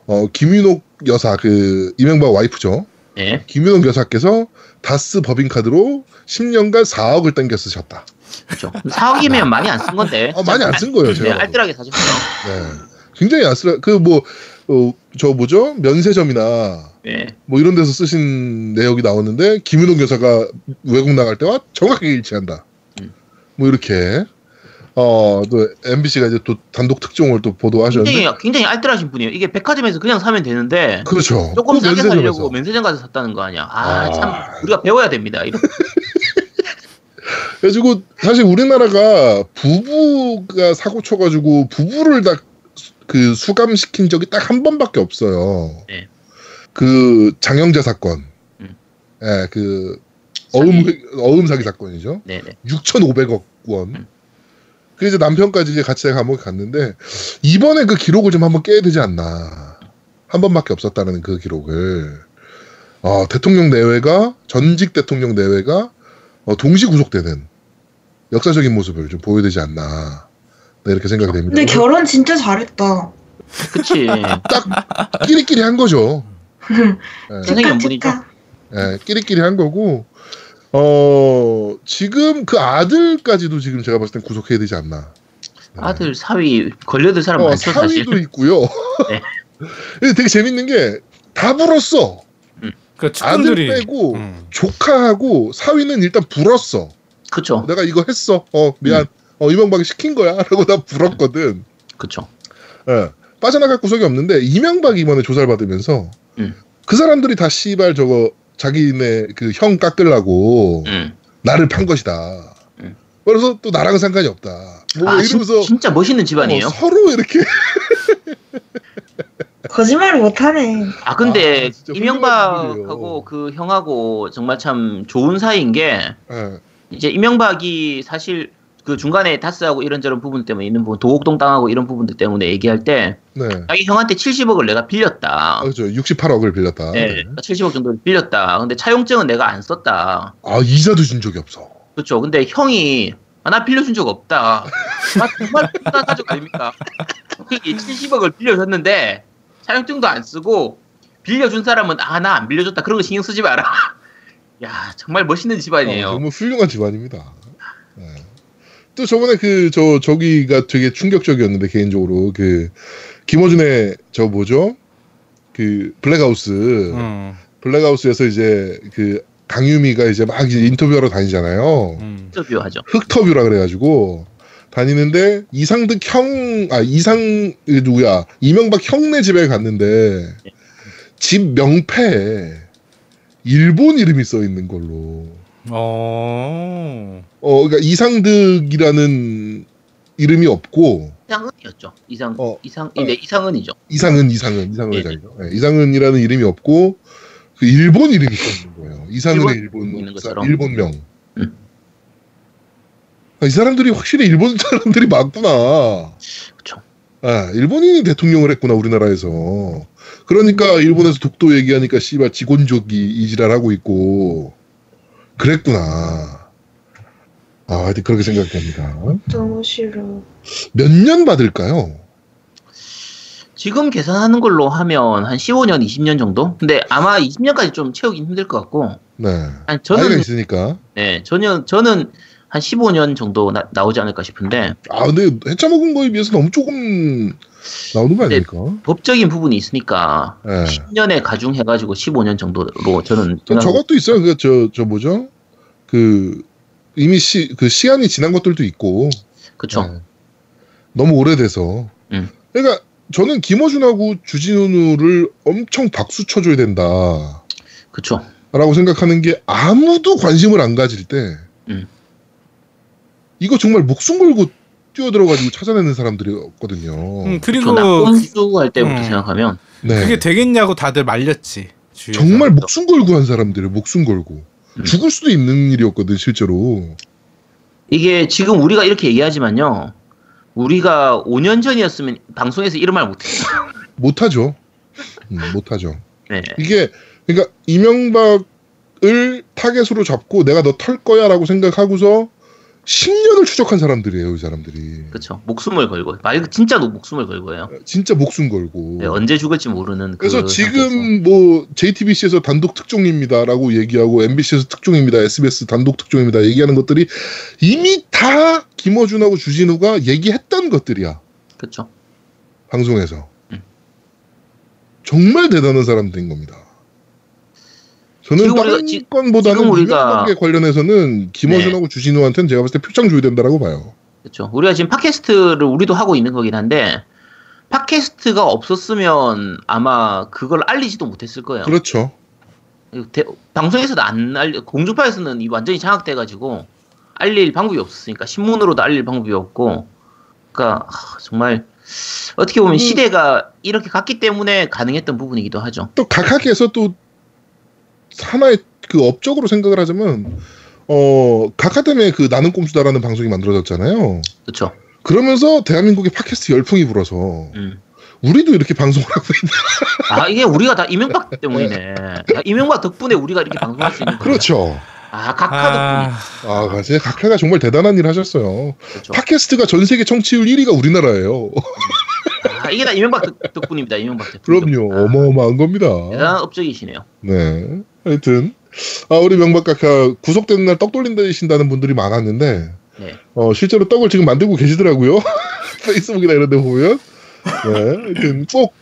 어 김윤옥 여사 그 이명박 와이프죠 네. 김윤옥 여사께서 다스 법인카드로 10년간 4억을 땡겨 쓰셨다 그렇죠. 4억이면 많이 안 쓴 건데. 어, 많이 안 쓴 거예요 네, 제가 봐도. 알뜰하게 사셨어요. 네. 굉장히 아슬아 그뭐 어, 저 뭐죠 면세점이나 네. 뭐 이런 데서 쓰신 내역이 나오는데 김윤옥 여사가 외국 나갈 때와 정확하게 일치한다. 음. 뭐 이렇게 어또 MBC가 이제 또 단독 특종을 또 보도하셨는데 굉장히 굉장히 알뜰하신 분이에요. 이게 백화점에서 그냥 사면 되는데 그렇죠. 조금 또 싸게 면세점에서. 살려고 면세점 가서 샀다는 거 아니야. 아, 아. 참 우리가 배워야 됩니다. 그래가지고 사실 우리나라가 부부가 사고 쳐가지고 부부를 다 그 수감시킨 적이 딱 한 번밖에 없어요. 네. 그 장영자 사건. 음. 예, 그 어음 어음 사기 사건이죠. 네네. 6,500억 원. 음. 그래서 남편까지 이제 같이 감옥에 갔는데 이번에 그 기록을 좀 한번 깨야 되지 않나. 한 번밖에 없었다는 그 기록을. 어, 대통령 내외가 전직 대통령 내외가 어, 동시 구속되는 역사적인 모습을 좀 보여야 되지 않나. 네, 이렇게 생각이 됩니다. 근데 결혼 진짜 잘했다. 그치. 딱 끼리끼리 한 거죠. 예. 선생연분이죠. 축하, 축하. 예, 끼리끼리 한 거고, 어, 지금 그 아들까지도 지금 제가 봤을 땐 구속해야 되지 않나. 네. 아들 사위 걸려들 사람 어, 많죠 사실. 사위도 있고요. 네. 근데 되게 재밌는 게 다 불었어. 그 아들 측근들이 빼고 음. 조카하고 사위는 일단 불었어. 그쵸. 내가 이거 했어. 어, 미안. 음. 어, 이명박이 시킨 거야. 라고 다 불었거든. 그쵸. 예. 빠져나갈 구석이 없는데, 이명박이 이번에 조사를 받으면서, 음. 그 사람들이 다 씨발 저거, 자기네 그 형 깎으려고, 음. 나를 판 것이다. 음. 그래서 또 나랑 상관이 없다. 뭐 아, 진, 이러면서 진 짜 멋있는 집안이에요. 어, 서로 이렇게 거짓말을 못하네. 아 근데 아, 이명박하고 그 형하고 정말 참 좋은 사이인 게 예. 이제 이명박이 사실 그 중간에 다스하고 이런저런 부분 때문에 있는 부분 도곡동 당하고 이런 부분들 때문에 얘기할 때 네. 자기 형한테 70억을 내가 빌렸다. 아, 그렇죠. 68억을 빌렸다. 네, 네. 70억 정도를 빌렸다. 근데 차용증은 내가 안 썼다. 아 이자도 준 적이 없어. 그렇죠. 근데 형이 아, 나 빌려준 적 없다. 나 정말 부담 가족 아닙니까? 형이 70억을 빌려줬는데 차용증도 안 쓰고 빌려준 사람은 아 나 안 빌려줬다 그런 거 신경 쓰지 마라. 야 정말 멋있는 집안이에요. 어, 정말 훌륭한 집안입니다. 네. 또 저번에 그 저 저기가 되게 충격적이었는데 개인적으로 그 김어준의 저 뭐죠? 그 블랙하우스 음, 블랙하우스에서 이제 그 강유미가 이제 막 이제 인터뷰하러 다니잖아요. 음. 인터뷰하죠. 흑터뷰라 그래가지고 다니는데 이상득 형, 아 이상 그 누구야 이명박 형네 집에 갔는데 집 명패에 일본 이름이 써 있는 걸로. 어. 어, 그러니까 이상득이라는 이름이 없고 이상은이었죠. 이상 어. 이상 네 이상은이죠. 이상은 이상은 이상은 예, 이상이죠. 네, 이상은이라는 이름이 없고 그 일본 이름이 써 있는 거예요. 이상은의 일본 일본. 일본명. 음. 아, 이 사람들이 확실히 일본 사람들이 많구나. 그렇죠. 아, 일본인이 대통령을 했구나 우리나라에서. 그러니까 일본에서 독도 얘기하니까 씨발 직원족이 이지랄하고 있고 그랬구나. 아, 하여튼 그렇게 생각됩니다. 너무 싫어. 몇 년 받을까요? 지금 계산하는 걸로 하면 한 15년, 20년 정도? 근데 아마 20년까지 좀 채우기 힘들 것 같고. 네. 아니, 나이가 저는 있으니까. 네, 저는 저는 한 15년 정도 나, 나오지 않을까 싶은데 아, 근데 해짜 먹은 거에 비해서 너무 조금 나오는 거 네. 아닙니까? 법적인 부분이 있으니까 네. 10년에 가중해가지고 15년 정도로 저는 또 저것도 있어요. 그, 저, 저 뭐죠? 그, 이미 시, 그 시간이 지난 것들도 있고. 그쵸. 네. 너무 오래돼서. 음. 그러니까 저는 김어준하고 주진우를 엄청 박수 쳐줘야 된다. 그쵸. 라고 생각하는 게 아무도 관심을 안 가질 때. 음. 이거 정말 목숨 걸고 뛰어들어가지고 찾아내는 사람들이었거든요. 음. 그리고 낙검수 할 때부터 음. 생각하면 네. 그게 되겠냐고 다들 말렸지. 주위에서. 정말 목숨 걸고 한 사람들을 목숨 걸고. 음. 죽을 수도 있는 일이었거든, 실제로. 이게 지금 우리가 이렇게 얘기하지만요. 우리가 5년 전이었으면 방송에서 이런 말 못했어. 못하죠. 음, 못하죠. 네. 이게 그러니까 이명박을 타겟으로 잡고 내가 너 털 거야라고 생각하고서 10년을 추적한 사람들이에요, 이 사람들이. 그쵸. 목숨을 걸고. 말 진짜 목숨을 걸고요. 진짜 목숨 걸고. 네, 언제 죽을지 모르는 그래서 그 지금 뭐 JTBC에서 단독 특종입니다라고 얘기하고 MBC에서 특종입니다, SBS 단독 특종입니다 얘기하는 것들이 이미 다 김어준하고 주진우가 얘기했던 것들이야 그쵸. 방송에서. 음. 정말 대단한 사람들인 겁니다. 저는 지금 다른 우리가- 지- 건보다는 지금 우리가- 관련해서는 김어준하고 주진우한테는 제가 봤을 때 표창 줘야 된다라고 봐요. 그렇죠. 우리가 지금 팟캐스트를 우리도 하고 있는 거긴 한데 팟캐스트가 없었으면 아마 그걸 알리지도 못했을 거예요. 그렇죠. 대- 방송에서도 안 알리, 공중파에서는 이 완전히 장악돼 가지고 알릴 방법이 없었으니까 신문으로도 알릴 방법이 없고, 그러니까 하, 정말 어떻게 보면 음. 시대가 이렇게 갔기 때문에 가능했던 부분이기도 하죠. 또 각하께서 또 하나의 그 업적으로 생각을 하자면 어 각하 때문에 그 나는 꼼수다라는 방송이 만들어졌잖아요. 그렇죠. 그러면서 대한민국의 팟캐스트 열풍이 불어서 음. 우리도 이렇게 방송을 하고 있는 아 이게 우리가 다 이명박 때문이네. 아, 이명박 덕분에 우리가 이렇게 방송할 수 있는 거예요. 그렇죠. 아 각하 덕분이. 아, 아, 진짜 각하가 정말 대단한 일 하셨어요. 그렇죠. 팟캐스트가 전 세계 청취율 1위가 우리나라예요. 아, 이게 다 이명박 덕, 덕분입니다. 이명박 덕분. 그럼요. 아, 어마어마한 겁니다. 대단한 업적이시네요. 네. 하여튼 아, 우리 명박 각하 구속되는 날 떡 돌린다신다는 분들이 많았는데 네. 어, 실제로 떡을 지금 만들고 계시더라고요. 페이스북이나 이런 데 보면. 네. 하여튼 꼭,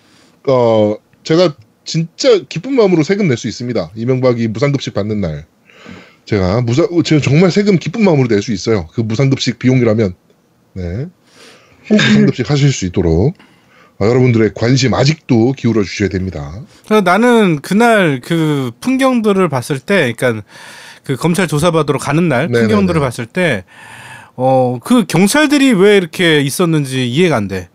어, 제가 진짜 기쁜 마음으로 세금 낼 수 있습니다. 이명박이 무상급식 받는 날. 제가 무상, 제가 정말 세금 기쁜 마음으로 낼 수 있어요. 그 무상급식 비용이라면. 네. 꼭 무상급식 하실 수 있도록. 아, 여러분들의 관심 아직도 기울여 주셔야 됩니다. 그래서 나는 그날 그 풍경들을 봤을 때, 그러니까 그 검찰 조사받으러 가는 날 네네네. 풍경들을 봤을 때, 어 그 경찰들이 왜 이렇게 있었는지 이해가 안 돼.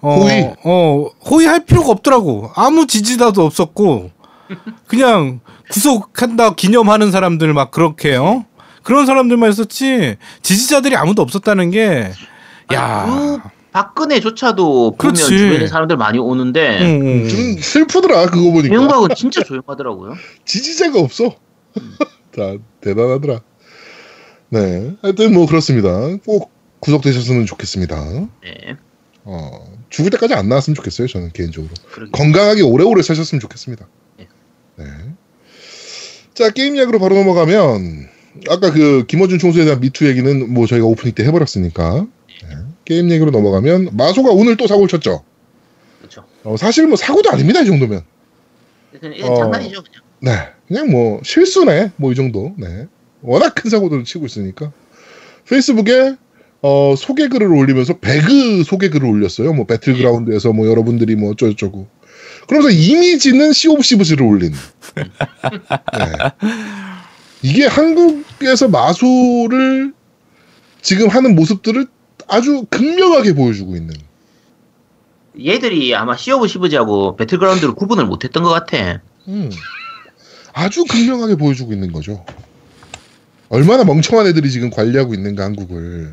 어, 호의? 어, 호의할 필요가 없더라고. 아무 지지자도 없었고, 그냥 구속한다 기념하는 사람들 막 그렇게, 어? 그런 사람들만 있었지, 지지자들이 아무도 없었다는 게, 야. 그 박근혜조차도 보면 그렇지. 주변에 사람들 많이 오는데 응, 응, 응. 좀 슬프더라 그거 보니까 이명박은 진짜 조용하더라고요. 지지자가 없어. 다 대단하더라. 네, 하여튼 뭐 그렇습니다. 꼭 구속되셨으면 좋겠습니다. 네. 어, 죽을 때까지 안 나왔으면 좋겠어요. 저는 개인적으로 그러게. 건강하게 오래오래 사셨으면 좋겠습니다. 네. 네. 자 게임 이야기로 바로 넘어가면 아까 그 김어준 총수에 대한 미투 얘기는 뭐 저희가 오프닝 때 해버렸으니까 네. 게임 얘기로 넘어가면 마소가 오늘 또 사고를 쳤죠. 그렇죠. 어, 사실 뭐 사고도 아닙니다 이 정도면. 그냥 어. 장난이죠 그냥. 네, 그냥 뭐 실수네, 뭐 이 정도. 네, 워낙 큰 사고들을 치고 있으니까 페이스북에 어, 소개 글을 올리면서 배그 소개 글을 올렸어요. 뭐 배틀그라운드에서 뭐 여러분들이 뭐 어쩌고저쩌고. 그러면서 이미지는 Sea of Thieves를 올린. 네. 이게 한국에서 마소를 지금 하는 모습들을 아주 극명하게 보여주고 있는. 얘들이 아마 Sea of Thieves하고 배틀그라운드를 구분을 못했던 것 같아. 음, 아주 극명하게 보여주고 있는 거죠. 얼마나 멍청한 애들이 지금 관리하고 있는가 한국을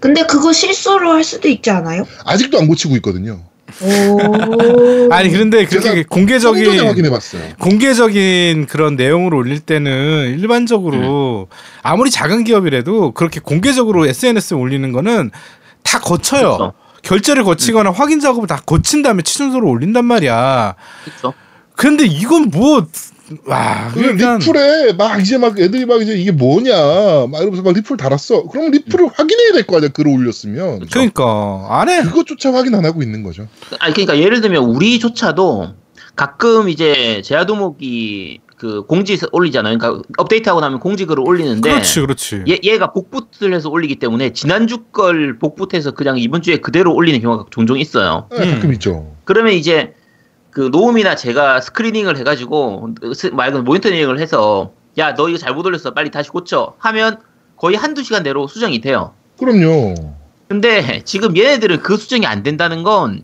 근데 그거 실수로 할 수도 있지 않아요? 아직도 안 고치고 있거든요. 오. 아니, 그런데 그렇게 제가 공개적인. 공개적인 그런 내용을 올릴 때는 일반적으로 아무리 작은 기업이라도 그렇게 공개적으로 SNS에 올리는 거는 다 거쳐요. 그렇죠. 결제를 거치거나 확인 작업을 다 거친 다음에 취준서로 올린단 말이야. 그렇죠. 근데 이건 뭐, 와, 그 그러니까 리플에 막 이제 막 애들이 막 이제 이게 뭐냐 막 이러면서 막 리플 달았어. 그럼 리플을 음. 확인해야 될 거 아니야 글을 올렸으면. 그러니까 안 해. 그것조차 확인 안 하고 있는 거죠. 아니 그러니까 예를 들면 우리조차도 가끔 이제 제아도목이 그 공지 올리잖아요. 그러니까 업데이트하고 나면 공지 글을 올리는데 그렇지, 그렇지. 얘, 얘가 복붙을 해서 올리기 때문에 지난주 걸 복붙해서 그냥 이번 주에 그대로 올리는 경우가 종종 있어요. 네, 음. 가끔 있죠. 그러면 이제 그 노움이나 제가 스크리닝을 해가지고 그대로 모니터링을 해서 야 너 이거 잘못 올렸어 빨리 다시 고쳐 하면 거의 한두 시간 내로 수정이 돼요. 그럼요. 근데 지금 얘네들은 그 수정이 안 된다는 건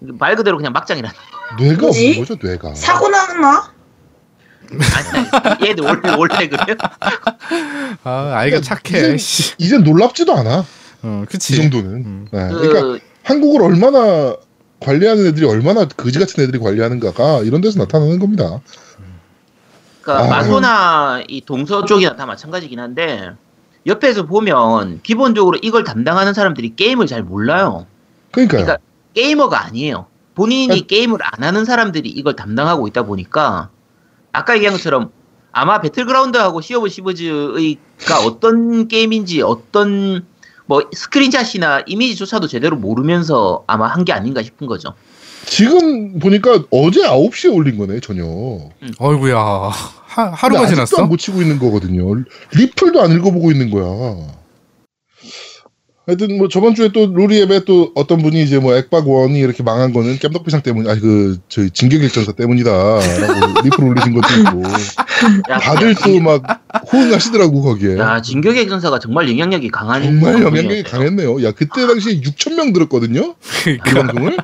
말 그대로 그냥 막장이라는 뇌가? 없는 거죠 뇌가. 사고 나나? 아니, 아니 얘들 원래 원래 그래요. 아, 아이가 착해. 이제- 씨. 이젠 놀랍지도 않아. 어, 이 그치. 정도는. 음. 네. 그 그러니까 한국을 얼마나 관리하는 애들이 얼마나 그지 같은 애들이 관리하는가가 이런 데서 나타나는 겁니다. 그러니까 아유. 마소나 이 동서 쪽이나 다 마찬가지긴 한데 옆에서 보면 기본적으로 이걸 담당하는 사람들이 게임을 잘 몰라요. 그러니까요. 그러니까 게이머가 아니에요. 본인이 아. 게임을 안 하는 사람들이 이걸 담당하고 있다 보니까 아까 얘기한 것처럼 아마 배틀그라운드하고 Sea of Thieves가 어떤 게임인지 어떤 뭐 스크린샷이나 이미지조차도 제대로 모르면서 아마 한 게 아닌가 싶은 거죠. 지금 보니까 어제 9시에 올린 거네, 저녁. 어이구야. 하, 하루가 지났어? 안 고치고 있는 거거든요. 리플도 안 읽어보고 있는 거야. 하여튼 뭐 저번 주에 또 루리앱에 또 어떤 분이 이제 뭐 액박 원이 이렇게 망한 거는 깸덕비상 때문 아니 그 저희 진격일전사 때문이다라고 리플 올리신 것도 있고 야, 다들 또 막 호응하시더라고 거기에 야 진격의 전사가 정말 영향력이 강한 정말. 영향력이 강했네요. 야 그때 당시에 6천 명 들었거든요. 그. 방송을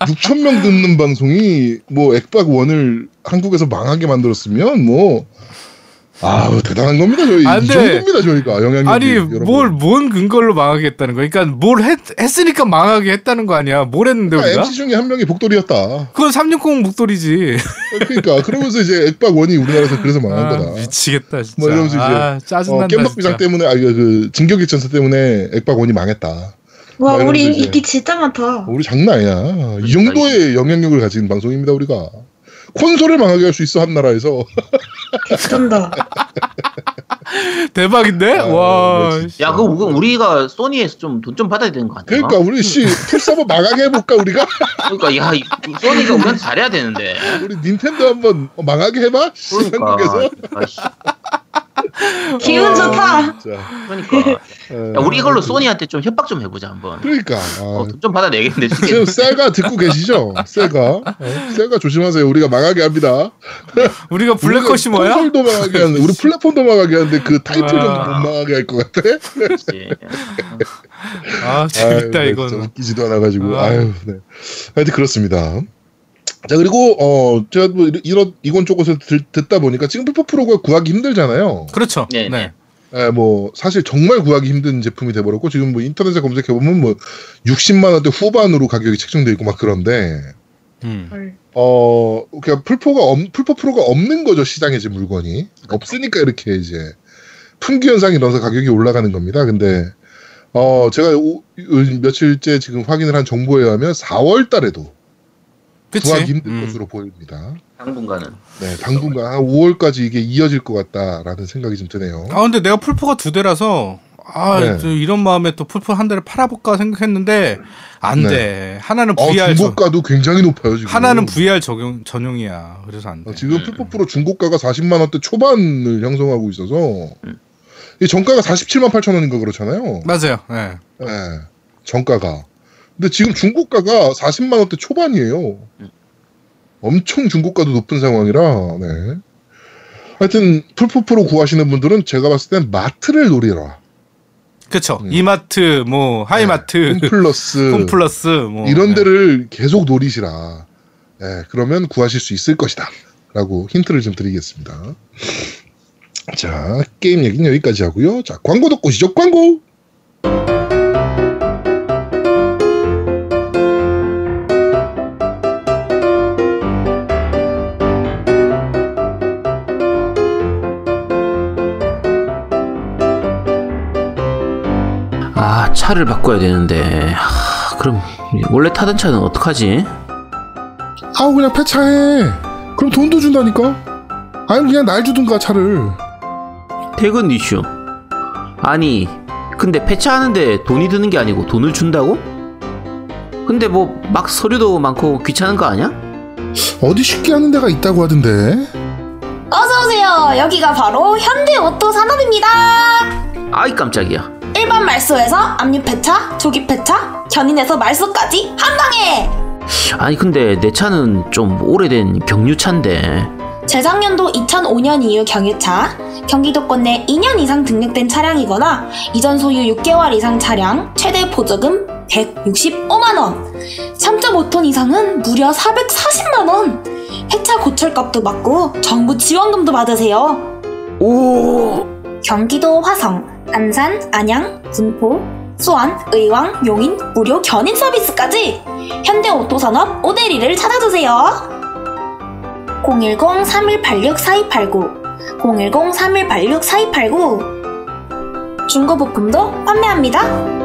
6천 명 듣는 방송이 뭐 액박 원을 한국에서 망하게 만들었으면 뭐 아우 대단한 겁니다 저희 아, 이 근데- 정도입니다 저희가 영향력이 아니. 뭘 뭔 근거로 망하게 했다는 거야? 그러니까 뭘 했, 했으니까 망하게 했다는 거 아니야? 뭘 했는데 그러니까 우리가? MC 중에 한 명이 복돌이었다. 그건 360 목도리지. 그러니까 그러면서 이제 액박원이 우리나라에서 그래서 망한 아, 거다. 미치겠다 진짜. 뭐 이러면서 이제, 아, 어, 짜증난다 겜덕비상 진짜. 때문에 아그 그 진격일전사 때문에 액박원이 망했다. 와막 우리 인기 진짜 많다. 우리 장난 아니야. 이 정도의 영향력을 가진 방송입니다 우리가. 콘솔을 망하게 할 수 있어 한 나라에서. 개쩐다. 대박인데? 아, 와. 야, 그 우리가 소니에서 좀 돈 좀 받아야 되는 거 아니야? 그러니까 우리 씨 풀서버 망하게 해볼까 우리가? 그러니까 야, 이- 소니가 우리한테 잘해야 되는데. 우리 닌텐도 한번 망하게 해봐. 그러니까. 기분 좋다. 자, 그러니까 에, 야, 우리 이걸로 소니한테 좀 협박 좀 해보자 한번. 그러니까 어, 아, 돈좀 받아내겠는데 지금 세가 듣고 계시죠? 세가 어, 세가 조심하세요. 우리가 망하게 합니다. 우리가 블랙컷이 뭐야? 콘솔도 망하게 하는데 우리 플랫폼도 망하게 하는데 그 타이틀 정도 못 아. 망하게 할 것 같아. 아 재밌다 아유, 네, 이건. 웃기지도 않아가지고 아. 아유 네. 하여튼 그렇습니다. 자 그리고 어 제가 뭐 이런- 이건 쪽에서 들- 듣다 보니까 지금 풀포 프로가 구하기 힘들잖아요. 그렇죠. 네, 네. 예, 뭐 사실 정말 구하기 힘든 제품이 돼버렸고 지금 뭐 인터넷에 검색해 보면 뭐 60만 원대 후반으로 가격이 책정돼 있고 막 그런데 음. 어 그냥 풀포가 없, 풀포 프로가 없는 거죠 시장에 지금 물건이 없으니까 이렇게 이제 품귀 현상이 일어나서 가격이 올라가는 겁니다. 근데 어 제가 오- 요- 며칠째 지금 확인을 한 정보에 의하면 4월 달에도 그치. 구하기 힘든 음. 것으로 보입니다. 당분간은. 네, 당분간 한 5월까지 이게 이어질 것 같다라는 생각이 좀 드네요. 아 근데 내가 풀포가 두 대라서 아 네. 저 이런 마음에 또 풀포 한 대를 팔아볼까 생각했는데 안 네. 돼. 하나는 어, VR 저, 중고가도 굉장히 높아요 지금. 하나는 VR 적용 전용이야. 그래서 안 돼. 어, 지금 음. 풀포 프로 중고가가 40만 원대 초반을 형성하고 있어서 음. 이 정가가 47만 8천 원인가 그렇잖아요. 맞아요. 예. 네, 정가가. 근데 지금 중고가가 40만 원대 초반이에요. 음. 엄청 중고가도 높은 상황이라. 네. 하여튼 플포 프로 구하시는 분들은 제가 봤을 땐 마트를 노리라. 그쵸. 음. 이마트, 뭐 하이마트, 홈플러스 홈플러스, 뭐 이런 네. 데를 계속 노리시라. 네, 그러면 구하실 수 있을 것이다. 라고 힌트를 좀 드리겠습니다. 자, 게임 얘기는 여기까지 하고요. 자, 광고 듣고 시죠 광고! 차를 바꿔야 되는데. 하, 그럼 원래 타던 차는 어떡하지? 아우, 그냥 폐차해. 그럼 돈도 준다니까? 아니면 그냥 날 주든가, 차를. 퇴근 이슈. 아니, 근데 폐차하는데 돈이 드는 게 아니고 돈을 준다고? 근데 뭐 막 서류도 많고 귀찮은 거 아니야? 어디 쉽게 하는 데가 있다고 하던데. 어서오세요. 여기가 바로 현대 오토 산업입니다. 아이 깜짝이야. 일반 말소에서 압류 폐차, 조기 폐차, 견인에서 말소까지 한 방에! 아니 근데 내 차는 좀 오래된 경유차인데. 재작년도 2005년 이후 경유차, 경기도권 내 2년 이상 등록된 차량이거나 이전 소유 6개월 이상 차량, 최대 보조금 165만원, 3.5톤 이상은 무려 440만원, 폐차 고철값도 받고 정부 지원금도 받으세요. 오. 경기도 화성, 안산, 안양, 군포, 수원, 의왕, 용인 무료 견인 서비스까지 현대오토산업 오데리를 찾아주세요. 010-3186-4289 010-3186-4289 중고부품도 판매합니다.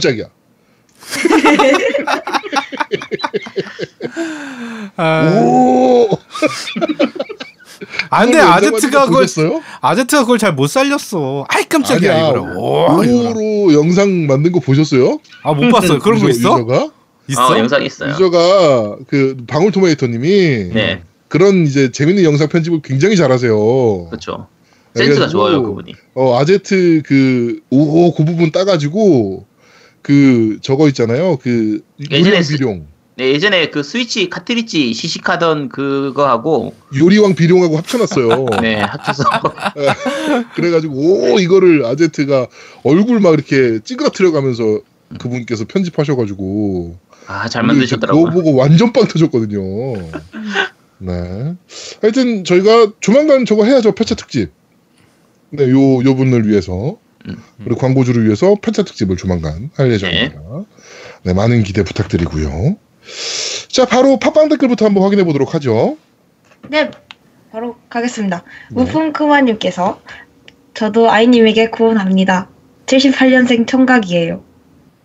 깜짝이야. 아, 오! 아, 근데 그걸 아제트가 그걸 보셨어요? 아제트가 그걸 잘 못 살렸어. 아이 깜짝이야. 오, 이거를. 오로 영상 만든 거 보셨어요? 아 못 봤어요. 그런 거 유저- 있어? 유저가? 있어? 어, 영상 있어요. 유저가 그 방울토마토님이 네, 그런 이제 재밌는 영상 편집을 굉장히 잘하세요. 그렇죠. 센스가 좋아요 그분이. 어 아제트 그 오호 그 부분 따가지고 그 저거 있잖아요. 그 예전에 비룡 네, 예전에 그 스위치 카트리지 시식하던 그거 하고 요리왕 비룡하고 합쳐놨어요. 네 합쳐서 그래가지고 오 이거를 아제트가 얼굴 막 이렇게 찌그러뜨려가면서 그분께서 편집하셔가지고 아잘 그거 만드셨더라고요. 보고 완전 빵 터졌거든요. 네. 하여튼 저희가 조만간 저거 해야죠. 폐차 특집. 네, 요, 요 분을 위해서. 음. 그리고 광고주를 위해서 폐차 특집을 조만간 할 예정입니다. 네, 많은 기대 부탁드리고요. 자, 바로 팟빵 댓글부터 한번 확인해 보도록 하죠. 네, 바로 가겠습니다. 네. 무풍크마님께서 저도 아이님에게 구원합니다. 78년생 청각이에요.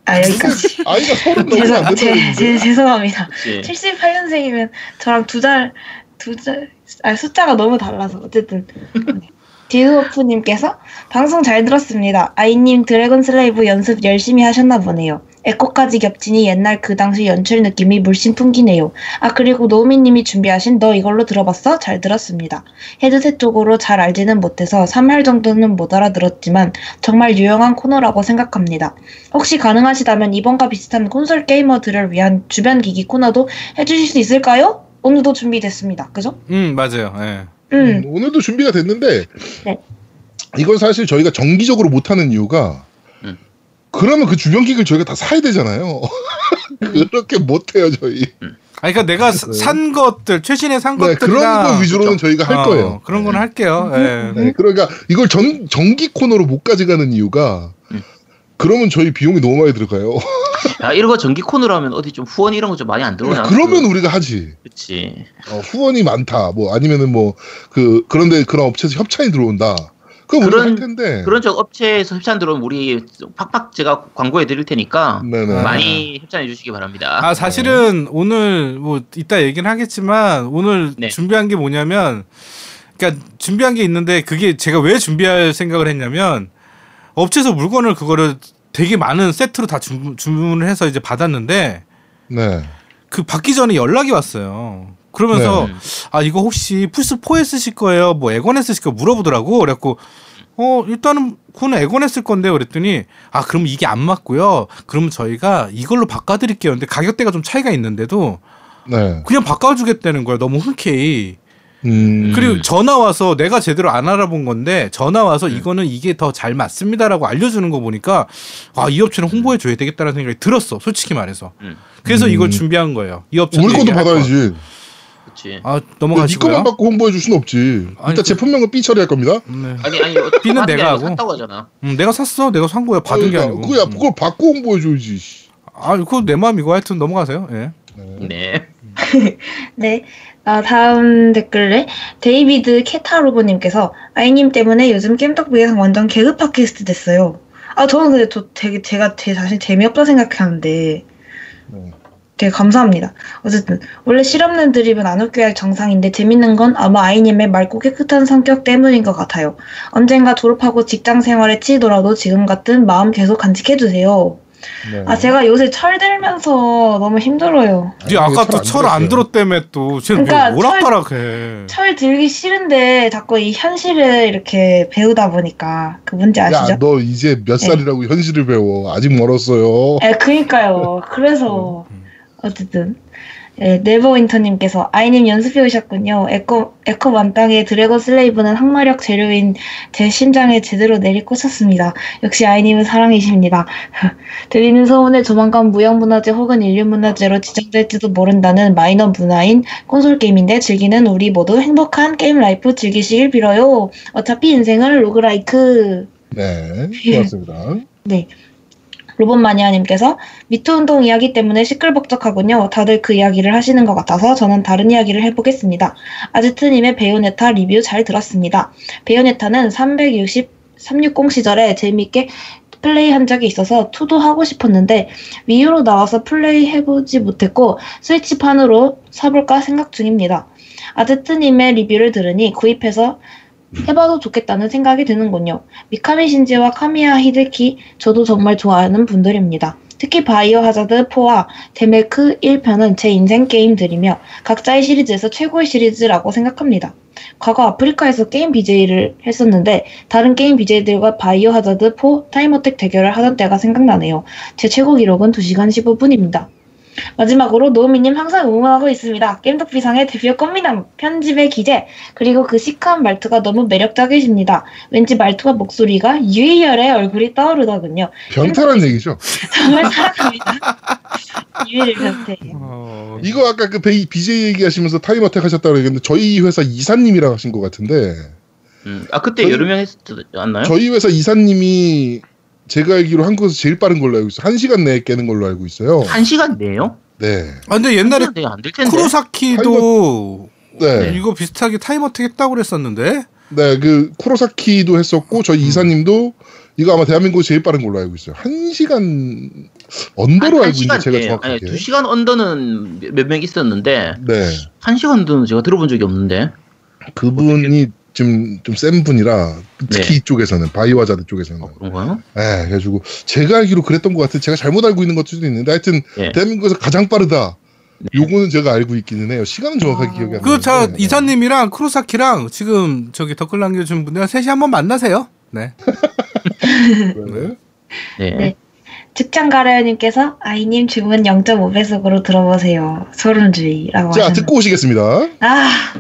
아 여기까지. 아이가 서른 넘으면 안 죄송, 제, 죄송합니다. 네. 78년생이면 저랑 두 달, 두 달, 아 숫자가 너무 달라서 어쨌든 네. 디스워프님께서 방송 잘 들었습니다. 아이님 드래곤 슬레이브 연습 열심히 하셨나 보네요. 에코까지 겹치니 옛날 그 당시 연출 느낌이 물씬 풍기네요. 아 그리고 노우미님이 준비하신 너 이걸로 들어봤어? 잘 들었습니다. 헤드셋 쪽으로 잘 알지는 못해서 3할 정도는 못 알아들었지만 정말 유용한 코너라고 생각합니다. 혹시 가능하시다면 이번과 비슷한 콘솔 게이머들을 위한 주변 기기 코너도 해주실 수 있을까요? 오늘도 준비됐습니다. 그죠? 음 맞아요. 예. 음, 오늘도 준비가 됐는데 네. 이건 사실 저희가 정기적으로 못하는 이유가 음. 그러면 그 주변 기기를 저희가 다 사야 되잖아요. 그렇게 못해요 저희. 아니 그러니까 내가 사- 산 것들 최신에 산 네, 것들이나 그런 거 위주로는 저희가 할 어, 거예요. 그런 건 할게요. 예. 네, 그러니까 이걸 전 정기 코너로 못 가져가는 이유가 음. 그러면 저희 비용이 너무 많이 들어가요. 야, 이런 거 전기 코너로 하면 어디 좀 후원 이런 거 좀 많이 안 들어오나? 그러면 우리가 하지. 그렇지. 어, 후원이 많다. 뭐 아니면은 뭐 그 그런데 그런 업체에서 협찬이 들어온다. 그런- 할 텐데. 그런 쪽 업체에서 협찬 들어오면 우리 팍팍 제가 광고해 드릴 테니까 네네. 많이 협찬해 주시기 바랍니다. 아 사실은 오늘 뭐 이따 얘기는 하겠지만 오늘 네. 준비한 게 뭐냐면 그러니까 준비한 게 있는데 그게 제가 왜 준비할 생각을 했냐면 업체에서 물건을 그거를 되게 많은 세트로 다 주, 주문을 해서 이제 받았는데 네. 그 받기 전에 연락이 왔어요. 그러면서 네. 아 이거 혹시 플스 4에 쓰실 거예요? 뭐 에건에 쓰실 거 물어보더라고. 그래갖고 어 일단은 그거는 에건에 쓸 건데요. 그랬더니 아 그럼 이게 안 맞고요. 그럼 저희가 이걸로 바꿔드릴게요. 근데 가격대가 좀 차이가 있는데도 네. 그냥 바꿔주겠다는 거야. 너무 흔쾌히. 음. 그리고 전화 와서 내가 제대로 안 알아본 건데 전화 와서 이거는 이게 더 잘 맞습니다라고 알려주는 거 보니까 아 이 업체는 홍보해 줘야 되겠다는 생각이 들었어. 솔직히 말해서. 음. 그래서 음. 이걸 준비한 거예요. 이 업체 우리 것도 받아야지. 그렇지. 아네 넘어가시고요. 것만 받고 홍보해 줄 순 없지. 아니, 일단 그- 제품명은 삐 처리할 겁니다. 네. 아니 아니 게 내가 하고. 샀다고 하잖아. 음, 내가 샀어. 내가 산 거야. 받은 게 그러니까 아니고. 그거야, 음. 그걸 받고 홍보해 줘야지. 아, 그거 내 마음이고 하여튼 넘어가세요. 예. 네. 네. 아, 다음 댓글에 데이비드 케타로보님께서 아이님 때문에 요즘 겜덕비에서 완전 개그 팟캐스트 됐어요. 아, 저는 근데 저 되게 제가 제 자신 재미없다 생각하는데 네. 되게 감사합니다. 어쨌든 원래 실없는 드립은 안 웃겨야 할 정상인데 재밌는 건 아마 아이님의 맑고 깨끗한 성격 때문인 것 같아요. 언젠가 졸업하고 직장 생활에 치이더라도 지금 같은 마음 계속 간직해주세요. 네. 아 제가 요새 철 들면서 너무 힘들어요. 네 아까 또 철 안. 들었다며 또 쟤는 그러니까 뭐 오락가락해. 철 들기 싫은데 자꾸 이 현실을 이렇게 배우다 보니까 그 문제 아시죠? 야, 너 이제 몇 네. 살이라고 현실을 배워. 아직 멀었어요. 에, 그니까요. 그래서 음. 어쨌든 예, 네버윈터님께서 아이님 연습해 오셨군요. 에코 에코 만땅의 드래곤 슬레이브는 항마력 재료인 제 심장에 제대로 내리꽂혔습니다. 역시 아이님은 사랑이십니다. 들리는 소문에 조만간 무형문화재 혹은 인류문화재로 지정될지도 모른다는 마이너 문화인 콘솔 게임인데 즐기는 우리 모두 행복한 게임 라이프 즐기시길 빌어요. 어차피 인생은 roguelike. 네, 고맙습니다. 네. 로봇마니아님께서 미투 운동 이야기 때문에 시끌벅적하군요. 다들 그 이야기를 하시는 것 같아서 저는 다른 이야기를 해보겠습니다. 아즈트님의 베요네타 리뷰 잘 들었습니다. 베요네타는 360, 360 시절에 재미있게 플레이 한 적이 있어서 two도 하고 싶었는데 Wii U로 나와서 플레이 해보지 못했고 스위치판으로 사볼까 생각 중입니다. 아즈트님의 리뷰를 들으니 구입해서 해봐도 좋겠다는 생각이 드는군요. 미카미 신지와 카미야 히데키 저도 정말 좋아하는 분들입니다. 특히 바이오 하자드 4와 데메크 1편은 제 인생 게임들이며 각자의 시리즈에서 최고의 시리즈라고 생각합니다. 과거 아프리카에서 게임 BJ를 했었는데 다른 게임 BJ들과 바이오 하자드 4 time attack 대결을 하던 때가 생각나네요. 제 최고 기록은 2시간 15분입니다. 마지막으로 노우미님 항상 응원하고 있습니다. 겜덕 비상의 대표 꽃미남 편집의 기재 그리고 그 시크한 말투가 너무 매력적이십니다. 왠지 말투와 목소리가 유희열의 얼굴이 떠오르더군요. 변태란 얘기죠. 정말 사랑합니다. 유희열 변태. 어, 이거 아까 그 BJ 얘기하시면서 time attack 하셨다고 얘기했는데 저희 회사 이사님이랑 하신 것 같은데 음. 아 그때 저희- 여러 명 했지 않나요? 저희 회사 이사님이 제가 알기로 한국에서 제일 빠른 걸로 알고 있어요. 한 시간 내에 깨는 걸로 알고 있어요. 한 시간 내요? 네. 아 근데 옛날에 안될 텐데. 쿠로사키도 네. 이거 비슷하게 time attack 했다고 그랬었는데 네, 그 쿠로사키도 했었고 저희 음. 이사님도 이거 아마 대한민국 제일 빠른 걸로 알고 있어요. 한 시간 under로 알고 있는데 제가 정확하게. 아니, 두 시간 under는 몇 명 있었는데 네, 한 시간 under는 제가 들어본 적이 없는데. 그분이 좀좀센 분이라 특히 네. 이쪽에서는 바이오하자드 쪽에서는. 어, 그런가요? 예, 그래가지고 제가 알기로 그랬던 것 같아요. 제가 잘못 알고 있는 것도 있는데 하여튼 예. 대한민국에서 가장 빠르다. 네. 요거는 제가 알고 있기는 해요. 시간은 정확하게 아. 기억이 안 나요. 그저 이사님이랑 크로사키랑 지금 저기 댓글 남겨준 분들 셋이 한번 만나세요. 네. 네. 네. 네. 직장 가라요님께서 아이님 주문 0.5배속으로 들어보세요. 소름주의라고 자, 하셨는데. 듣고 오시겠습니다. 아,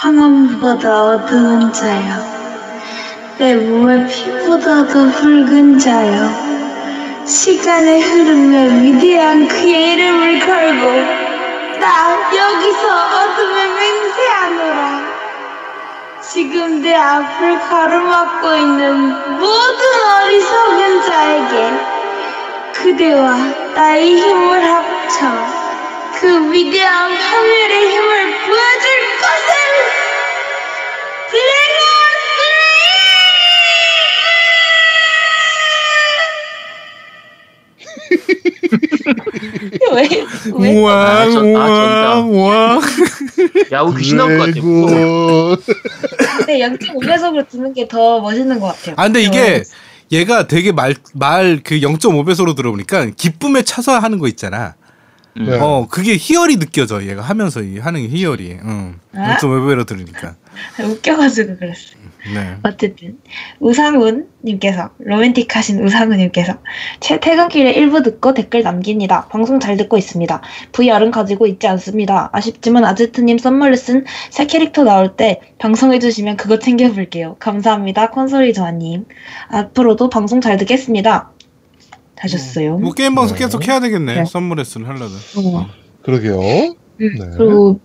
황혼보다 어두운 자요. 내 몸의 피보다도 붉은 자요. 시간의 흐름에 위대한 그의 이름을 걸고 나 여기서 어둠에 맹세하노라. 지금 내 앞을 가로막고 있는 모든 어리석은 자에게 그대와 나의 힘을 합쳐 그 위대한 파멸의 힘을 보여줄 것을 왜? 왜? 우와 아, 저- 아, 우와. 우와. 야, 우리 귀신 나올 것 같아. 근데 0.5배속으로 듣는 게 더 멋있는 것 같아요. 아 근데 어, 이게 얘가 되게 말 말 그 0.5배속으로 들어보니까 기쁨에 차서 하는 거 있잖아. 음. 네. 어 그게 희열이 느껴져 얘가 하면서 이 하는 희열이. 응. 아? 0.5배로 들으니까. 웃겨가지고 그랬어. 네. 어쨌든 우상훈님께서 로맨틱하신 우상훈님께서 채- 퇴근길에 일부 듣고 댓글 남깁니다. 방송 잘 듣고 있습니다. VR은 가지고 있지 않습니다. 아쉽지만 아제트님 썸머레슨 새 캐릭터 나올 때 방송해주시면 그거 챙겨볼게요. 감사합니다. 콘솔이 조아님. 앞으로도 방송 잘 듣겠습니다. 하셨어요. 뭐 게임 방송 네. 계속 해야 되겠네. 네. 레슨 하려면. 어. 그러게요. 음, 네. 그리고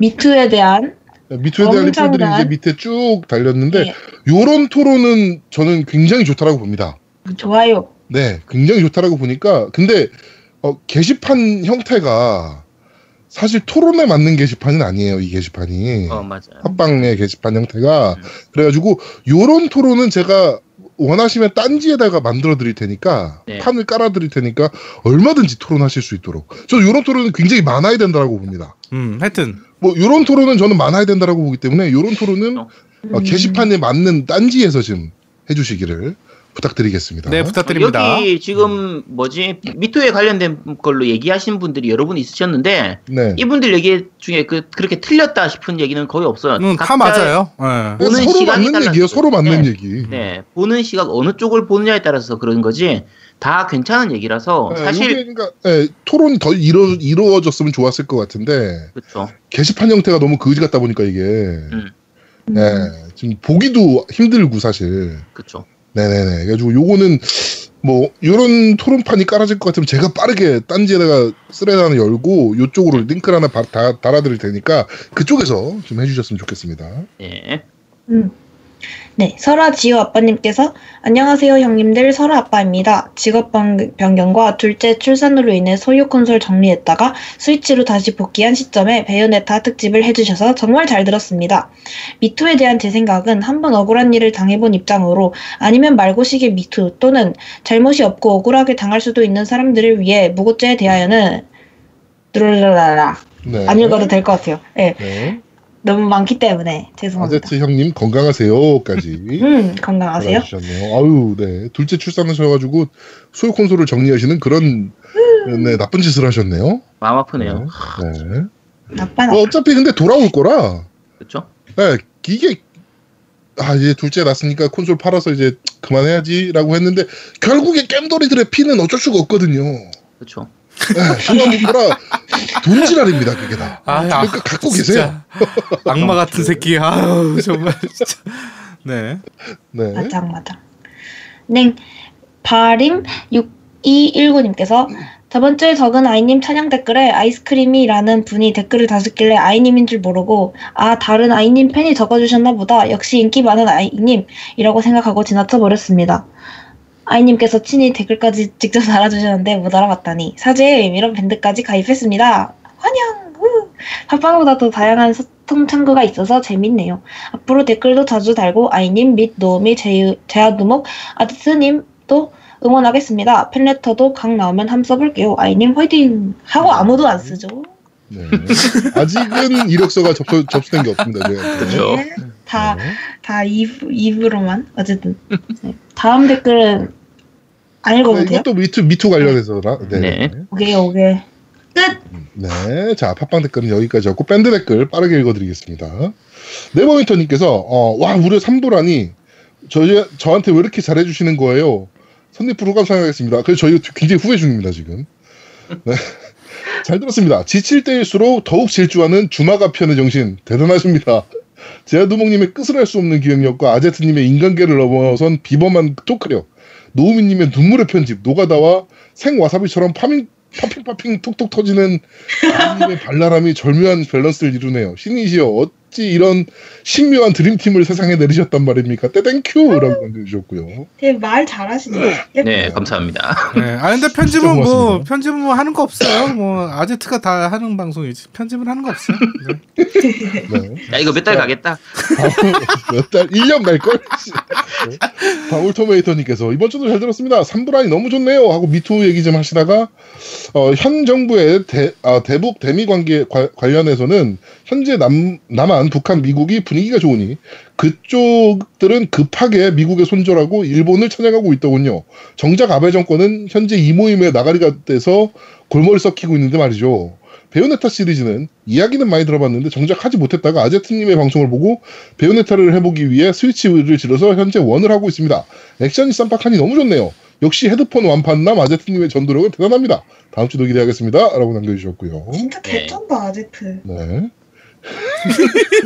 미투에 대한 미투에 대한 엄청난- 리플들이 이제 밑에 쭉 달렸는데 네. 요런 토론은 저는 굉장히 좋다라고 봅니다. 좋아요. 네, 굉장히 좋다라고 보니까 근데 어, 게시판 형태가 사실 토론에 맞는 게시판은 아니에요. 이 게시판이 어, 맞아요. 합방의 게시판 형태가 음. 그래가지고 요런 토론은 제가 원하시면 딴지에다가 만들어 드릴 테니까 네. 판을 깔아 드릴 테니까 얼마든지 토론하실 수 있도록 저는 요런 토론은 굉장히 많아야 된다라고 봅니다. 음 하여튼 뭐 요런 토론은 저는 많아야 된다라고 보기 때문에 요런 토론은 어. 어, 게시판에 맞는 딴지에서 좀 해주시기를 부탁드리겠습니다. 네 부탁드립니다. 여기 지금 뭐지 미투에 관련된 걸로 얘기하신 분들이 여러 분 있으셨는데 네. 이분들 얘기 중에 그 그렇게 틀렸다 싶은 얘기는 거의 없어요. 음, 다 맞아요. 예. 보는 서로 시각이 맞는. 얘기예요. 서로 맞는 네. 얘기. 네 보는 시각 어느 쪽을 보느냐에 따라서 그런 거지 다 괜찮은 얘기라서 네, 사실 그러니까 예, 토론이 더 이루, 이루어졌으면 좋았을 것 같은데 그렇죠. 게시판 형태가 너무 거지 같다 보니까 이게 음. 네, 지금 보기도 힘들고 사실 그렇죠. 네네네 그래가지고 요거는 뭐 요런 토론판이 깔아질 것 같으면 제가 빠르게 딴지에다가 thread 하나 열고 요쪽으로 링크를 하나 바- 다, 달아드릴 테니까 그쪽에서 좀 해주셨으면 좋겠습니다 예. 음. 네, 설아 지우 아빠님께서 안녕하세요 형님들 설아 아빠입니다. 직업 변- 변경과 둘째 출산으로 인해 소유 콘솔 정리했다가 스위치로 다시 복귀한 시점에 베요네타 특집을 해주셔서 정말 잘 들었습니다. 미투에 대한 제 생각은 한번 억울한 일을 당해본 입장으로 아니면 말고식의 미투 또는 잘못이 없고 억울하게 당할 수도 있는 사람들을 위해 무고죄에 대하여는 누르르라라 네. 안 읽어도 될 것 같아요. 네, 네. 너무 많기 때문에 죄송합니다. 아제트 형님 건강하세요까지 음, 건강하세요. 알아주셨네요. 아유, 네. 둘째 출산하셔가지고 소유 콘솔을 정리하시는 그런 네, 나쁜 짓을 하셨네요. 마음 아프네요. 네. 나빠 뭐 나. 어차피 근데 돌아올 거라. 그렇죠. 네, 이게 아 이제 둘째 났으니까 콘솔 팔아서 이제 그만해야지라고 했는데 결국에 겜돌이들의 피는 어쩔 수가 없거든요. 그렇죠. 네, 시나모라 돈지랄입니다 그게 다. 아, 그러니까 갖고 계세요. 진짜 악마 같은 새끼. 아유 정말 진짜. 네. 네. 맞아 맞아. 네, 바림 6219님께서 저번 주에 적은 아이님 찬양 댓글에 아이스크림이라는 분이 댓글을 다셨길래 아이님인 줄 모르고 아 다른 아이님 팬이 적어주셨나 보다 역시 인기 많은 아이님이라고 생각하고 지나쳐 버렸습니다. 아이님께서 친히 댓글까지 직접 달아주셨는데 못 알아봤다니 사죄의 의미로 밴드까지 가입했습니다. 환영! 우! 팟빵보다 더 다양한 소통 창구가 있어서 재밌네요. 앞으로 댓글도 자주 달고 아이님 및 노미 제아두목 아드스님도 응원하겠습니다. 팬레터도 각 나오면 함 써볼게요. 아이님 화이팅! 하고 아무도 안 쓰죠. 네. 아직은 이력서가 접수, 접수된 게 없습니다. 그렇죠. 네. 다, 네. 다 2부, 2부로만. 어쨌든. 네. 다음 댓글은 안 읽어도 네, 돼요? 이것도 미투 미투 관련해서라. 네. 네. 오케이, 오케이. 끝! 네. 자, 팟빵 댓글은 여기까지였고 밴드 댓글 빠르게 읽어드리겠습니다. 네버윈터님께서 어, 와 무려 3부라니 저 저한테 왜 이렇게 잘해주시는 거예요? 선리플 후 감상하겠습니다. 그래서 저희 굉장히 후회 중입니다 지금. 네. 잘 들었습니다. 지칠 때일수록 더욱 질주하는 주마가편의 정신 대단하십니다. 제아두목님의 끝을 알 수 없는 기억력과 아제트님의 인간계를 넘어선 비범한 토크력, 노우미님의 눈물의 편집, 노가다와 생와사비처럼 파밍 popping popping 톡톡 터지는 아이님의 발랄함이 절묘한 밸런스를 이루네요. 신이시여 어찌 이런 신묘한 드림팀을 세상에 내리셨단 말입니까? 떼thank you라고 남겨주셨고요. 되게 말 잘하시네. 네, 감사합니다. 네. 아 근데 편집은 뭐. 편집은 뭐 하는 거 없어요. 뭐 아제트가 다 하는 방송이지. 편집은 하는 거 없어요. 네. 네. 야, 이거 몇 달 가겠다. 몇 달, 1년 갈걸? 네. 방울토메이터님께서 이번 주도 잘 들었습니다. 삼부라니 너무 좋네요. 하고 미투 얘기 좀 하시다가, 어, 현 정부의 대, 아, 대북 대미 관계 과- 관련해서는 현재 남, 남한, 북한, 미국이 분위기가 좋으니 그쪽들은 급하게 미국에 손절하고 일본을 찬양하고 있더군요. 정작 아베 정권은 현재 이 모임에 나가리가 돼서 골머리 썩히고 있는데 말이죠. 베요네타 시리즈는 이야기는 많이 들어봤는데 정작 하지 못했다가 아제트님의 방송을 보고 베요네타를 해보기 위해 스위치를 질러서 현재 one을 하고 있습니다. 액션이 쌈박하니 너무 좋네요. 역시 헤드폰 완판남 아제트님의 전도력은 대단합니다. 다음 주도 기대하겠습니다. 라고 남겨주셨고요. 진짜 네. 개쩐다, 아제트. 네.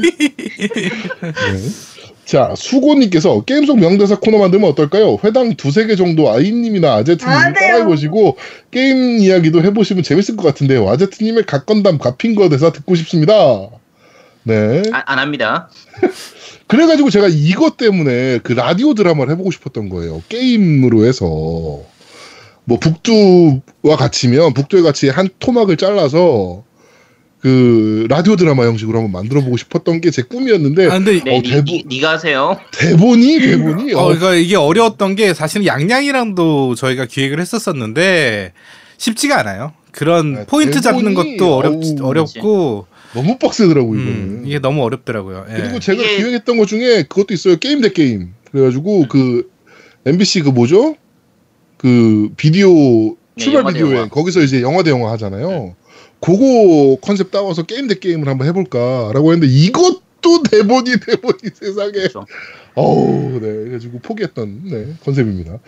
네. 자, 수고님께서 게임 속 명대사 코너 만들면 어떨까요? 회당 두세 개 정도 아이님이나 아제트님 안 돼요. 따라해보시고 게임 이야기도 해보시면 재밌을 것 같은데요. 아제트님의 각건담 가핑거 대사 듣고 싶습니다. 네. 아, 안 합니다. 그래가지고 제가 이것 때문에 그 라디오 드라마를 해보고 싶었던 거예요. 게임으로 해서. 뭐 북두와 같이면 북두에 같이 한 토막을 잘라서 그 라디오 드라마 형식으로 한번 만들어 보고 싶었던 게 제 꿈이었는데 아 근데 네, 어, 니, 대부- 니, 니가 하세요. 대본이 대본이 어, 어, 그러니까 이게 어려웠던 게 사실은 양양이랑도 저희가 기획을 했었었는데 쉽지가 않아요. 그런 네, 포인트 잡는 대본이, 것도 어렵 어우, 어렵고 너무 빡세더라고 이거는. 음, 이게 너무 어렵더라고요. 예. 그리고 제가 이게- 기획했던 것 중에 그것도 있어요. 게임 대 게임. 그래가지고 그 MBC 그 뭐죠? 그 비디오 네, 출발 대 비디오에. 거기서 이제 영화 대 영화 하잖아요. 그거 컨셉 따와서 게임 대 게임을 한번 해볼까라고 했는데 이것도 대본이 대본이 세상에. 그렇죠. 어우, 네. 그래가지고 포기했던 네, 컨셉입니다.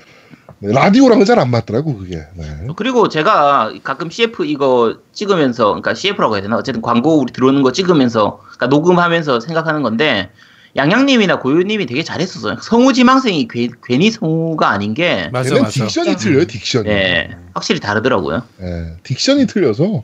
네, 라디오랑은 잘 안 맞더라고 그게. 네. 그리고 제가 가끔 CF 이거 찍으면서, 그러니까 CF라고 해야 되나? 어쨌든 광고 우리 들어오는 거 찍으면서, 그러니까 녹음하면서 생각하는 건데, 양양님이나 고유님이 되게 잘했었어요. 성우지망생이 괜- 괜히 성우가 아닌 게, 맞아 맞아. 딕션이 틀려요, 딕션이. 네, 확실히 다르더라고요. 예, 딕션이 틀려서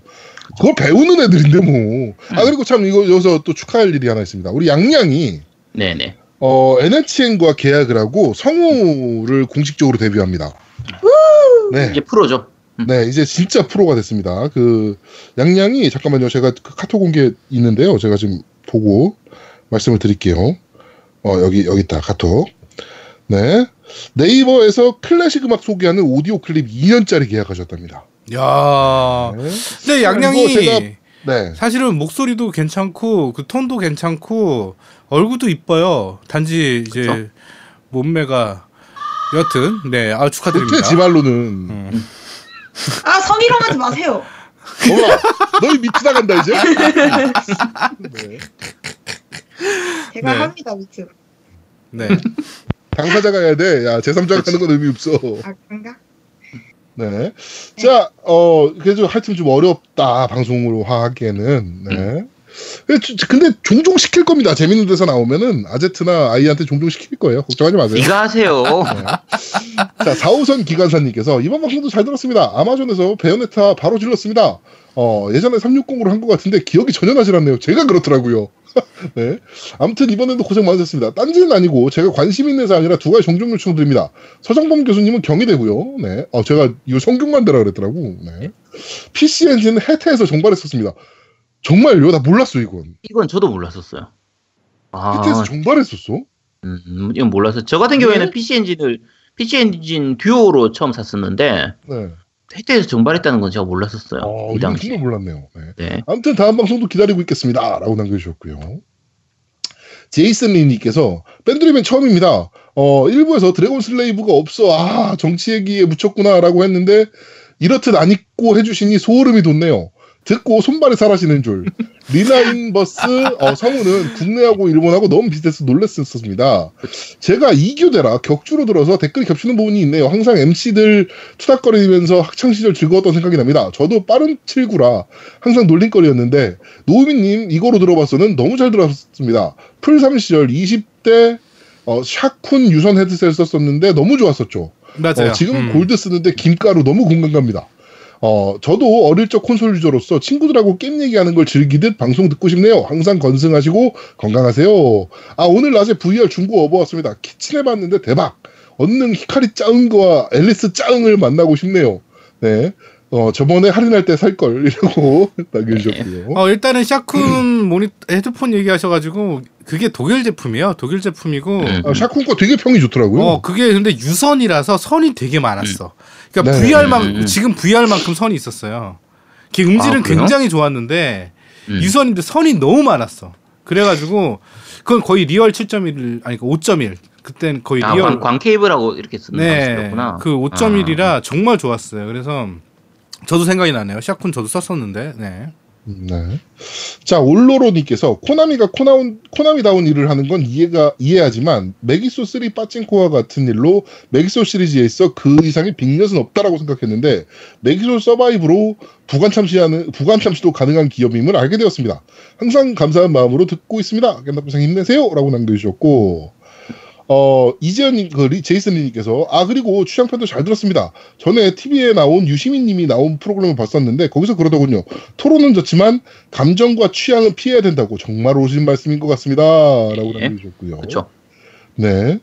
그걸 배우는 애들인데 뭐. 아 그리고 참 이거 여기서 또 축하할 일이 하나 있습니다. 우리 양양이 네네. 어, NHN과 계약을 하고 성우를 공식적으로 데뷔합니다. 네, 이제 프로죠. 네 이제 진짜 프로가 됐습니다. 그 양양이 잠깐만요, 제가 그 카톡 공개 있는데요. 제가 지금 보고 말씀을 드릴게요. 어 여기 여기 있다 카톡. 네 네이버에서 클래식 음악 소개하는 오디오 클립 2년짜리 계약하셨답니다. 야. 네. 근데 양양이 이거 제가- 네. 사실은 목소리도 괜찮고 그 톤도 괜찮고 얼굴도 이뻐요. 단지 이제 그쵸? 몸매가 여튼 네, 아 축하드립니다. 지말로는 음. 아, 성희롱하지 마세요. 어머 너희 미투 나간다 이제 네. 제가 네. 합니다, 미투. 네. 당사자가 해야 돼 야 제3자가 하는 건 의미 없어 아, 그런가? 네. 자, 어, 그래도 하여튼 좀 어렵다, 방송으로 하기에는. 네. 근데 주- 근데 종종 시킬 겁니다. 재밌는 데서 나오면은 아제트나 아이한테 종종 시킬 거예요. 걱정하지 마세요. 니가 하세요. 자, 4호선 기관사님께서 이번 방송도 잘 들었습니다. 아마존에서 베요네타 바로 질렀습니다. 어, 예전에 360으로 한 것 같은데 기억이 전혀 나질 않네요. 제가 그렇더라고요. 네. 아무튼 이번에도 고생 많으셨습니다. 딴지는 아니고 제가 관심 있는 사항이라 두 가지 종종 요청드립니다. 서정범 교수님은 경희대고요. 네. 어, 제가 이거 성균관 대라 그랬더라고. 네. PC 엔진은 해태에서 정발했었습니다. 정말요? 나 몰랐어, 이건. 이건 저도 몰랐었어요. 아, 해태에서 정발했었어? 음, 이건 몰랐어요. 저 같은 경우에는 네? PC 엔진을, PC 엔진 듀오로 처음 샀었는데, 네. 혜택에서 정발했다는 건 제가 몰랐었어요. 어, 이 당시. 정말 몰랐네요. 네. 네. 아무튼 다음 방송도 기다리고 있겠습니다. 라고 남겨주셨고요. 제이슨 리님께서 밴드리맨 처음입니다. 어, 일부에서 dragon slave가 없어. 아, 정치 얘기에 묻혔구나. 라고 했는데, 이렇듯 안 읽고 해주시니 소름이 돋네요. 듣고 손발이 사라지는 줄. 리나 인버스 어, 성우는 국내하고 일본하고 너무 비슷해서 놀랐었습니다. 제가 이교대라 격주로 들어서 댓글이 겹치는 부분이 있네요. 항상 MC들 투닥거리면서 학창시절 즐거웠던 생각이 납니다. 저도 빠른 7구라 항상 놀림거리였는데 노우미님 에코로 들어봤어는 너무 잘 들었습니다. 플3 시절 20대 어, 샤쿤 유선 헤드셋을 썼었는데 너무 좋았었죠. 맞아요. 어, 지금은 음. 골드 쓰는데 김가루 너무 공감 갑니다. 어, 저도 어릴 적 콘솔 유저로서 친구들하고 게임 얘기하는 걸 즐기듯 방송 듣고 싶네요. 항상 건승하시고 건강하세요. 아, 오늘 낮에 VR 중고 업어왔습니다. 키친 해 봤는데 대박. 언능 히카리 짜응과 앨리스 짜응을 만나고 싶네요. 네. 어, 저번에 할인할 때 살 걸. 이라고 남겨주셨고요. 어, 일단은 샤쿤 모니 헤드폰 얘기하셔가지고 그게 독일 제품이에요. 독일 제품이고 음. 아, 샤쿤 거 되게 평이 좋더라고요. 어 그게 근데 유선이라서 선이 되게 많았어. 그러니까 네. VR만 음. 지금 VR만큼 선이 있었어요. 그 음질은 아? 굉장히 좋았는데 음. 유선인데 선이 너무 많았어. 그래가지고 그건 거의 real 7.1 아니 5.1 그땐 거의 아, real 광, 광 케이블하고 이렇게 쓰는 네. 그 5.1이라 정말 좋았어요. 그래서 저도 생각이 나네요. 샤쿤 저도 썼었는데, 네. 네. 자, 올로로님께서 코나미가 코나운, 코나미다운 일을 하는 건 이해가, 이해하지만, 메기솔 3 빠찡코와 같은 일로 메기솔 시리즈에 있어 그 이상의 빅엿은 없다라고 생각했는데, 메기솔 서바이브로 부관 참시하는, 부관 참시도 가능한 기업임을 알게 되었습니다. 항상 감사한 마음으로 듣고 있습니다. 겜덕비상 힘내세요! 라고 남겨주셨고, 어, 이재현님, 그, 리- 제이슨님께서, 아, 그리고 취향편도 잘 들었습니다. 전에 TV에 나온 유시민님이 나온 프로그램을 봤었는데, 거기서 그러더군요. 토론은 좋지만, 감정과 취향은 피해야 된다고 정말 오신 말씀인 것 같습니다. 라고 네. 남겨주셨고요. 그렇죠. 네.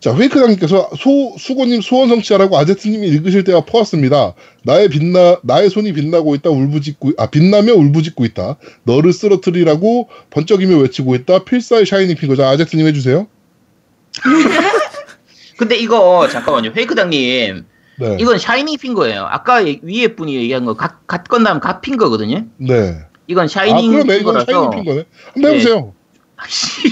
자, 회이크당님께서 소, 수고님 소원 성취하라고 아제트님이 읽으실 때가 퍼왔습니다. 나의 빛나, 나의 손이 빛나고 있다, 울부짖고, 아, 빛나며 울부짖고 있다. 너를 쓰러뜨리라고 번쩍이며 외치고 있다. 필사의 shining finger자 아제트님 해주세요. 근데 이거 잠깐만요. 페이크당님 네. 이건 shining finger예요. 아까 예- 위에 분이 얘기한 거 갓 건담 god finger거든요. 네. 이건 아, shining 그러네. 이건 shining finger네. 한번 해보세요.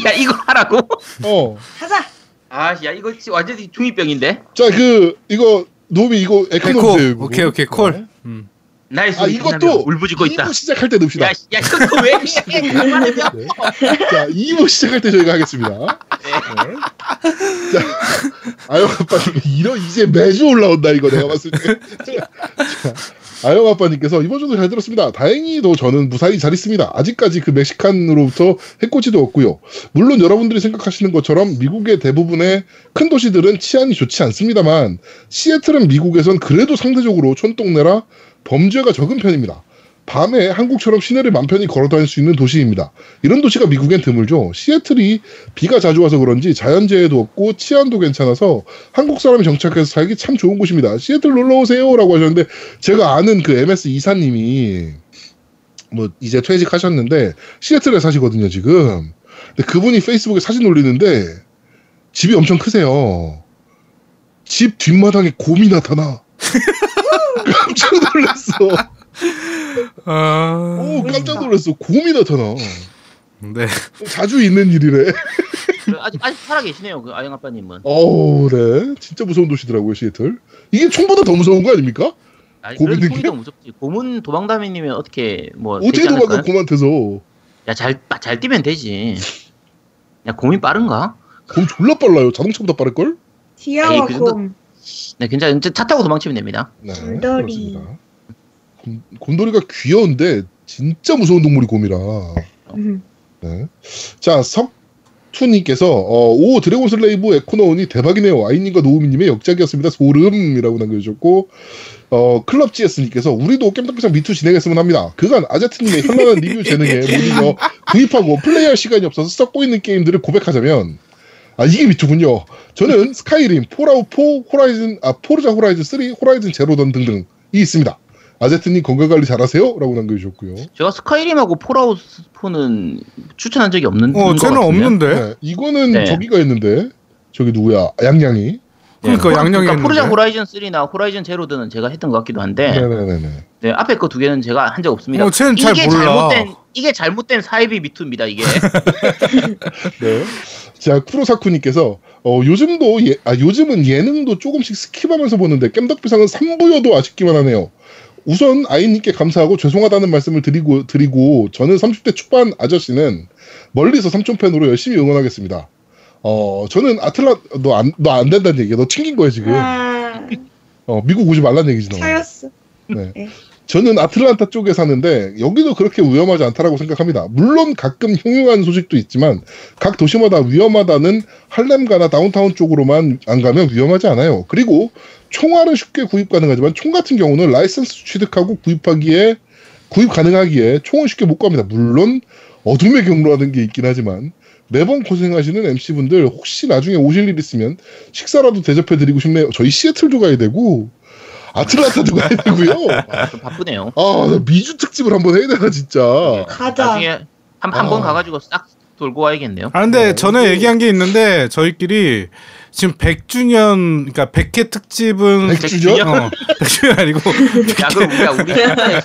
야 이거 하라고? 어. 하자. 아야 이거 완전히 중2병인데. 자, 그, 이거, 노비, 이거, 에코 에코. 이거. 오케이, 오케이, 콜. 네. 음. 나의 아, 이것도 울부짖고 있다. 2부 시작할 때 넣읍시다. 야, 야 이거 왜 이래? 그만해요. 네. 자, 2부 시작할 때 저희가 하겠습니다. 네. 네. 자, 아영 아빠님, 이런, 이제 매주 올라온다, 이거 내가 봤을 때. 자, 아영 아빠님께서 이번 주도 잘 들었습니다. 다행히도 저는 무사히 잘 있습니다. 아직까지 그 멕시칸으로부터 해코지도 없고요. 물론 여러분들이 생각하시는 것처럼 미국의 대부분의 큰 도시들은 치안이 좋지 않습니다만, 시애틀은 미국에선 그래도 상대적으로 촌동네라 범죄가 적은 편입니다. 밤에 한국처럼 시내를 맘 편히 걸어 다닐 수 있는 도시입니다. 이런 도시가 미국엔 드물죠. 시애틀이 비가 자주 와서 그런지 자연재해도 없고 치안도 괜찮아서 한국 사람이 정착해서 살기 참 좋은 곳입니다. 시애틀 놀러 오세요라고 하셨는데 제가 아는 그 MS 이사님이 뭐 이제 퇴직하셨는데 시애틀에 사시거든요 지금. 근데 그분이 페이스북에 사진 올리는데 집이 엄청 크세요. 집 뒷마당에 곰이 나타나. 깜짝 놀랐어. 아, 오 깜짝 놀랐어. 곰이 나타나. 네. 자주 있는 일이래. 아직 아직 살아 계시네요. 그 아영 아빠님은. 어우, 네. 진짜 무서운 도시더라고요, 시애틀. 이게 총보다 더 무서운 거 아닙니까? 아니, 게? 더 무섭지. 고문 도망다미님은 어떻게 뭐 어떻게 도망가? 곰한테서. 야잘 잘 뛰면 되지. 야 곰이 빠른가? 곰 졸라 빨라요. 자동차보다 빠를걸? 디아와 에이, 그 정도- 곰. 네, 괜찮아. 이제 차 타고 도망치면 됩니다. 네. 곰돌이. 그렇습니다. 곰, 곰돌이가 귀여운데, 진짜 무서운 동물이 곰이라. 음. 네. 자, 석투님께서, 어, 오, dragon slave 에코 나오니 대박이네요. 아이님과 노우미님의 역작이었습니다. 소름이라고 남겨주셨고, 어, 클럽 GS님께서, 우리도 겜덕비상 미투 진행했으면 합니다. 그간 아제트님의 현란한 리뷰 재능에 못 이겨 구입하고 플레이할 시간이 없어서 썩고 있는 게임들을 고백하자면, 아, 이게 미투군요. 저는 스카이림, 폴아웃 4, 호라이즌, 아, 포르자 호라이즌 3, 호라이즌 제로던 등등이 있습니다. 아제트님 건강관리 잘하세요? 라고 남겨주셨고요. 제가 스카이림하고 폴아웃 4는 추천한 적이 없는 어, 쟤는 같은데요? 없는데. 네, 이거는 네. 저기가 있는데 저기 누구야 양양이 그러니까 네. 양양이 그러니까 포르자 했는데. 호라이즌 3나 호라이즌 제로던은 제가 했던 것 같기도 한데 네네네네. 네, 앞에 거 두 개는 제가 한 적 없습니다. 어, 쟤는 잘 이게 몰라. 잘못된 이게 잘못된 사이비 미투입니다. 이게 네. 자, 쿠로사쿠님께서, 어, 요즘도, 예, 아, 요즘은 예능도 조금씩 skip하면서 보는데, 겜덕비상은 3부여도 아쉽기만 하네요. 우선 아이님께 감사하고 죄송하다는 말씀을 드리고, 드리고, 저는 30대 초반 아저씨는 멀리서 삼촌팬으로 열심히 응원하겠습니다. 어, 저는 아틀라, 너 안, 너 안 된다는 얘기야. 너 튕긴 거야, 지금. 아, 어, 미국 오지 말라는 얘기지, 너. 차였어. 저는 아틀란타 쪽에 사는데 여기도 그렇게 위험하지 않다라고 생각합니다. 물론 가끔 흉흉한 소식도 있지만 각 도시마다 위험하다는 할렘가나 다운타운 쪽으로만 안 가면 위험하지 않아요. 그리고 총알은 쉽게 구입 가능하지만 총 같은 경우는 라이센스 취득하고 구입하기에 구입 가능하기에 총은 쉽게 못 구합니다. 물론 어둠의 경로라는 게 있긴 하지만 매번 고생하시는 MC분들 혹시 나중에 오실 일 있으면 식사라도 대접해 드리고 싶네요. 저희 시애틀도 가야 되고 아틀란타도 가야 되고요. 아, 좀 바쁘네요. 아, 나 미주 특집을 한번 해야 되나 진짜. 가자. 나중에 한 한번 어. 가가지고 싹 돌고 와야겠네요. 아 근데 네, 전에 얘기한 게 있는데 저희끼리 지금 100주년 그러니까 100회 특집은 100주년? 어, 100주년 아니고 야 그럼 우리가 우리 옛날에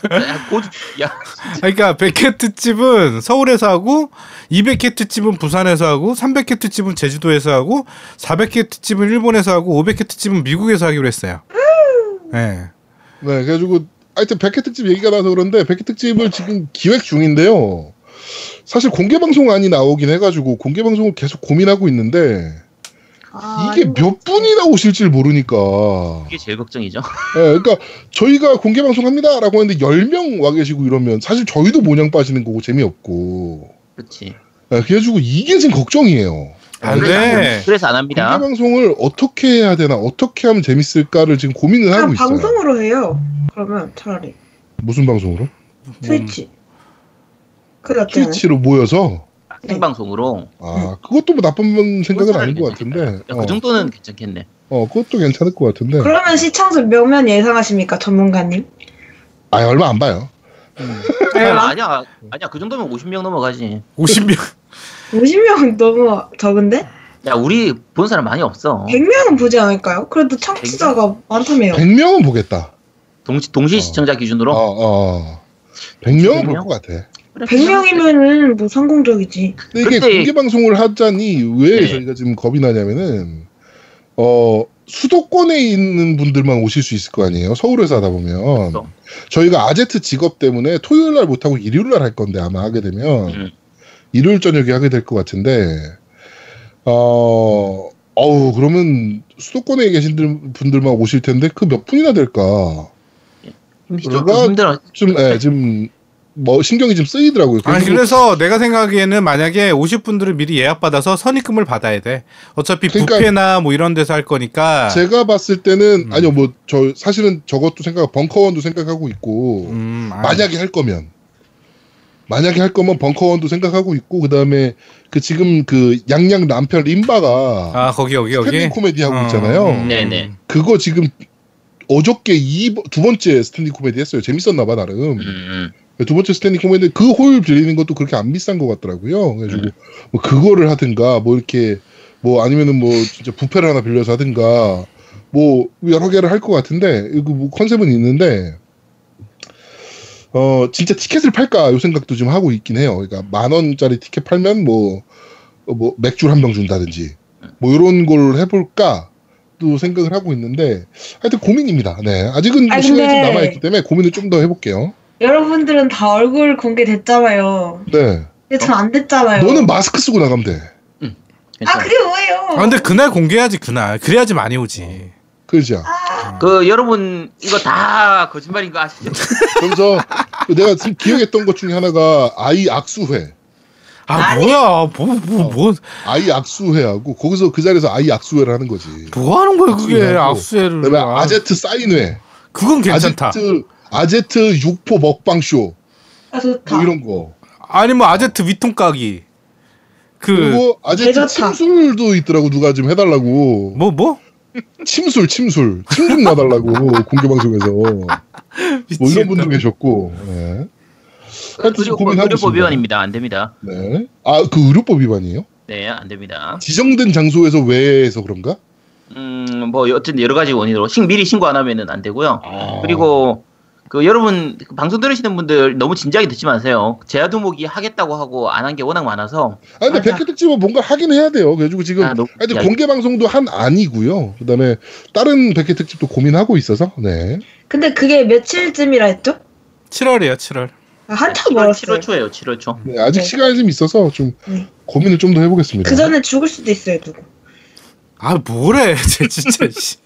고주 야 그러니까 100회 특집은 서울에서 하고 200회 특집은 부산에서 하고 300회 특집은 제주도에서 하고 400회 특집은 일본에서 하고 500회 특집은 미국에서 하기로 했어요. 네. 네, 그래가지고 하여튼 백회 특집 얘기가 나서 그런데 백회 특집을 지금 기획 중인데요. 사실 공개 방송안이 나오긴 해가지고 공개 방송을 계속 고민하고 있는데 아, 이게 몇 분이 나 오실지 모르니까. 이게 제일 걱정이죠. 예, 그러니까 저희가 공개 방송합니다 라고 했는데 10명 와 계시고 이러면 사실 저희도 모냥 빠지는 거고 재미없고. 그렇지. 예, 그래가지고 이게 지금 걱정이에요. 안 그래서 안- 돼. 그래서 안 공개 합니다. 방송을 어떻게 해야 되나, 어떻게 하면 재밌을까를 지금 고민을 하고 있어요. 방송으로 해요. 그러면 차라리 무슨 방송으로? 트위치. 어때요? 트위치로 모여서 생방송으로 아 그것도 뭐 나쁜 생각은 아닌 것 같은데 야, 어, 그 정도는 괜찮겠네. 어 그것도 괜찮을 것 같은데 그러면 시청자 몇 명 예상하십니까, 전문가님? 아 얼마 안 봐요 얼마? 아니야 아니야 그 정도면 50명 넘어가지. 50명 50명은 너무 적은데? 야 우리 본 사람 많이 없어. 100명은 보지 않을까요? 그래도 청취자가 많다며요. 100명은 보겠다 동시 동시 시청자 기준으로. 어, 어. 100명은 볼 100명? 것 같아 그래, 100명이면은 뭐 성공적이지. 근데 이게 그때- 공개 방송을 하자니 왜 네. 저희가 지금 겁이 나냐면은 어 수도권에 있는 분들만 오실 수 있을 거 아니에요 서울에서 하다 보면 그렇죠. 저희가 아제트 직업 때문에 토요일 날 못하고 일요일 날 할 건데 아마 하게 되면 음. 일요일 저녁에 하게 될 것 같은데 어 어우 그러면 수도권에 계신 들- 분들만 오실 텐데 그 몇 분이나 될까 힘들어. 힘들어. 좀 예, 지금 뭐 신경이 좀 쓰이더라고요. 아니 그래서 내가 생각하기에는 만약에 오실 분들은 미리 예약 받아서 선입금을 받아야 돼. 어차피 그러니까 뷔페나 뭐 이런 데서 할 거니까. 제가 봤을 때는 음. 아니요 뭐 저 사실은 저것도 생각 벙커원도 생각하고 있고 음, 아, 만약에 할 거면 만약에 할 거면 벙커원도 생각하고 있고 그 다음에 그 지금 그 양양 남편 림바가 아 거기 여기 여기. 스탠딩 코미디 하고 어, 있잖아요. 음. 네네. 그거 지금 어저께 이, 두 번째 스탠딩 코미디 했어요. 재밌었나 봐 나름. 음, 음. 두 번째 스탠딩 코미디 그 홀 빌리는 것도 그렇게 안 비싼 것 같더라고요. 그래가지고 음. 뭐 그거를 하든가 뭐 이렇게 뭐 아니면은 뭐 진짜 부페를 하나 빌려서 하든가 뭐 여러 개를 할 것 같은데 이거 뭐 컨셉은 있는데 어 진짜 티켓을 팔까 요 생각도 좀 하고 있긴 해요. 그러니까 만 원짜리 티켓 팔면 뭐 뭐 맥주 한병 준다든지 뭐 이런 걸 해볼까. 또 생각을 하고 있는데 하여튼 고민입니다. 네 아직은 아니, 시간이 좀 근데- 남아 있기 때문에 고민을 좀 더 해볼게요. 여러분들은 다 얼굴 공개됐잖아요. 네. 근데 전 안 됐잖아요. 너는 마스크 쓰고 나가면 돼. 아, 괜찮아. 그게 뭐예요? 아 근데 그날 공개해야지 그날. 그래야지 많이 오지. 그러죠. 아, 그 여러분 이거 다 거짓말인 거 아시죠? 그러면서 내가 지금 기억했던 것 중에 하나가 아이 악수회. 아 아니. 뭐야 뭐뭐 뭐 아이 악수회하고 거기서 그 자리에서 아이 악수회를 하는 거지. 뭐 하는 거야 그게. 악수회를. 그다음에 아, 아제트 사인회. 그건 괜찮다. 아제트 아제트 육포 먹방 쇼. 아, 좋다. 뭐 이런 거. 아니 뭐 아제트 위통 까기. 그 그리고 아제트. 침술도 있더라고 누가 좀 해달라고. 뭐 뭐? 침술 침술 침 좀 놔달라고 공개 방송에서 뭐 이런 분도 계셨고. 네. 의료법. 위반입니다. 안 됩니다. 네. 아 그 의료법 위반이에요? 네, 안 됩니다. 지정된 장소에서 외에서 그런가? 음, 뭐 어쨌든 여러 가지 원인으로 신- 미리 신고 안 하면은 안 되고요. 아. 그리고 그 여러분 그 방송 들으시는 분들 너무 진지하게 듣지 마세요. 제아두목이 하겠다고 하고 안 한 게 워낙 많아서 아 근데. 백회 특집은 뭔가 하긴 해야 돼요. 그래가지고 지금 아, 너무 하여튼 야, 공개 방송도 한 안이고요. 그다음에 다른 백회 특집도 고민하고 있어서 네. 근데 그게 며칠쯤이라 했죠? 7월이에요, 7월. 아, 한참 7월, 멀었어요. 7월 초예요. 7월 초. 네, 아직 네. 시간이 좀 있어서 좀 네. 고민을 좀 더 해보겠습니다. 그 전에 죽을 수도 있어요, 누구. 아, 뭐래, 쟤 진짜. 씨.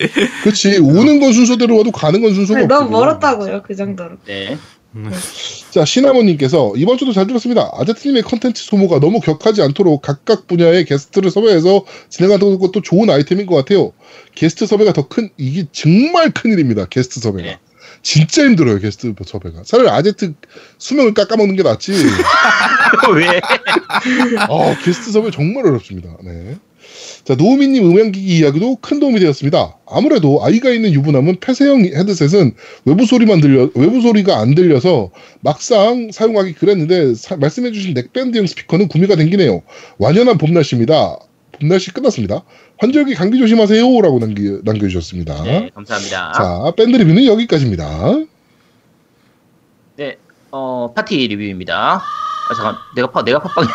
그렇지 오는 건 순서대로 와도 가는 건 순서가 아니, 너무. 멀었다고요, 그 정도로. 네. 자 시나모님께서 이번 주도 잘 들었습니다. 아제트님의 컨텐츠 소모가 너무 격하지 않도록 각각 분야의 게스트를 섭외해서 진행하는 것도 좋은 아이템인 것 같아요. 게스트 섭외가 더 큰 이게 정말 큰 일입니다. 게스트 섭외가 네. 진짜 힘들어요. 게스트 섭외가 차라리 아제트 수명을 깎아먹는 게 낫지. 왜? 아, 게스트 섭외 정말 어렵습니다. 네. 자, 노우미님 음향기기 이야기도 큰 도움이 되었습니다. 아무래도 아이가 있는 유부남은 폐쇄형 헤드셋은 외부 소리만 들려, 외부 소리가 안 들려서 막상 사용하기 그랬는데, 사- 말씀해주신 넥밴드형 스피커는 구매가 댕기네요. 완연한 봄 날씨입니다. 봄 날씨 끝났습니다. 환절기 감기 조심하세요. 라고 남기, 남겨주셨습니다. 네, 감사합니다. 자, 밴드 리뷰는 여기까지입니다. 네. 어, 파티 리뷰입니다. 아, 잠깐. 내가 파 내가 팟빵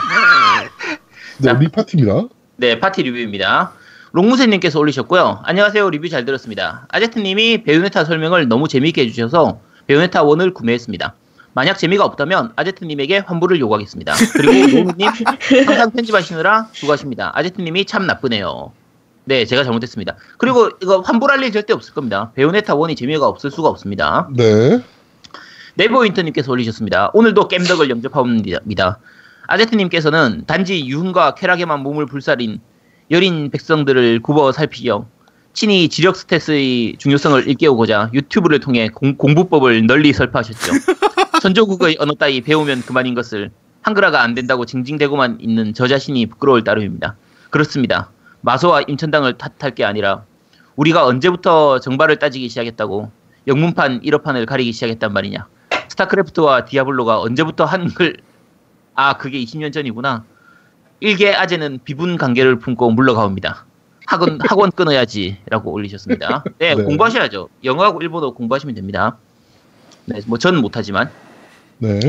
네, 자. 리파티입니다. 네, 파티 리뷰입니다. 롱무새님께서 올리셨고요. 안녕하세요. 리뷰 잘 들었습니다. 아제트님이 베요네타 설명을 너무 재미있게 해주셔서 베요네타 1을 구매했습니다. 만약 재미가 없다면 아제트님에게 환불을 요구하겠습니다. 그리고 노무님 항상 편집하시느라 수고하십니다. 아제트님이 참 나쁘네요. 네, 제가 잘못했습니다. 그리고 이거 환불할 일 절대 없을 겁니다. 베요네타 1이 재미가 없을 수가 없습니다. 네. 네버윈터님께서 올리셨습니다. 오늘도 겜덕을 영접합니다. 아제트님께서는 단지 유흥과 쾌락에만 몸을 불사린 여린 백성들을 굽어 살피며 친히 지력 스탯의 중요성을 일깨우고자 유튜브를 통해 공, 공부법을 널리 설파하셨죠. 전조국의 언어 따위 배우면 그만인 것을 한글화가 안 된다고 징징대고만 있는 저 자신이 부끄러울 따름입니다. 그렇습니다. 마소와 임천당을 탓할 게 아니라 우리가 언제부터 정발을 따지기 시작했다고 영문판 1호판을 가리기 시작했단 말이냐. 스타크래프트와 디아블로가 언제부터 한글 아 그게 20년 전이구나. 일개 아재는 비분 관계를 품고 물러가옵니다. 학원 학원 끊어야지라고 올리셨습니다. 네, 네. 공부하셔야죠. 영어하고 일본어 공부하시면 됩니다. 네, 뭐 저는 못하지만 네.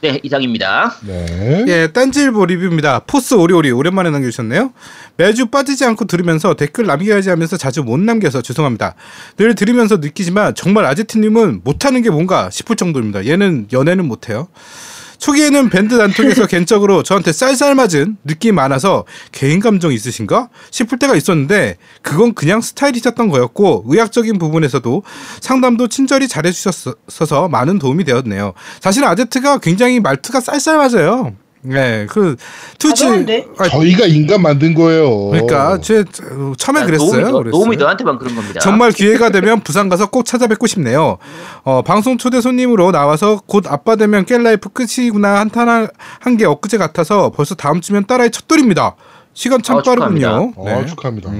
네 이상입니다. 네. 예, 딴지일보 리뷰입니다. 포스 오리오리 오랜만에 남겨주셨네요. 매주 빠지지 않고 들으면서 댓글 남겨야지 하면서 자주 못 남겨서 죄송합니다. 늘 들으면서 느끼지만 정말 아제트님은 못하는 게 뭔가 싶을 정도입니다. 얘는 연애는 못해요. 초기에는 밴드 단톡에서 개인적으로 저한테 쌀쌀 맞은 느낌이 많아서 개인 감정 있으신가 싶을 때가 있었는데 그건 그냥 스타일이셨던 거였고 의학적인 부분에서도 상담도 친절히 잘해주셨어서 많은 도움이 되었네요. 사실 아제트가 굉장히 말투가 쌀쌀 맞아요. 네, 그 트위치 가벼운데? 아, 저희가 인간 만든 거예요. 그러니까 제 처음에 야, 그랬어요. 노움이, 너, 그랬어요. 노움이 너한테만 그런 겁니다. 정말 기회가 되면 부산 가서 꼭 찾아뵙고 싶네요. 어, 방송 초대 손님으로 나와서 곧 아빠 되면 겜 life 끝이구나 한탄 한 게 엊그제 같아서 벌써 다음 주면 딸아이 첫 돌입니다. 시간 참 아, 빠르군요. 아, 네. 축하합니다.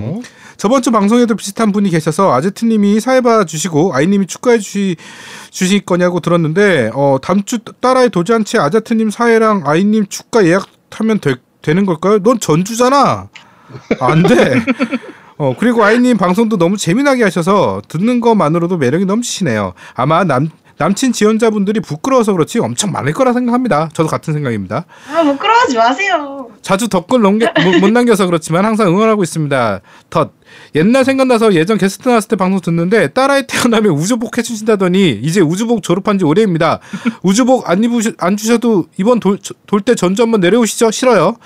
저번 주 방송에도 비슷한 분이 계셔서 아제트님이 사회봐 주시고 아이님이 축하해 주시 주실 거냐고 들었는데 어 다음 주 딸아이 도지한치 아제트님 사회랑 아이님 축가 예약하면 되, 되는 걸까요? 넌 전주잖아. 안 돼. 어 그리고 아이님 방송도 너무 재미나게 하셔서 듣는 것만으로도 매력이 넘치시네요. 아마 남 남친 지원자분들이 부끄러워서 그렇지 엄청 많을 거라 생각합니다. 저도 같은 생각입니다. 아, 부끄러워하지 마세요. 자주 덧글 넘겨, 못, 못 남겨서 그렇지만 항상 응원하고 있습니다. 덧. 옛날 생각나서 예전 게스트 나왔을 때 방송 듣는데 딸아이 태어나면 우주복 해주신다더니 이제 우주복 졸업한 지 오래입니다. 우주복 안 입으셔 안 주셔도 이번 돌 때 전주 한번 내려오시죠. 싫어요.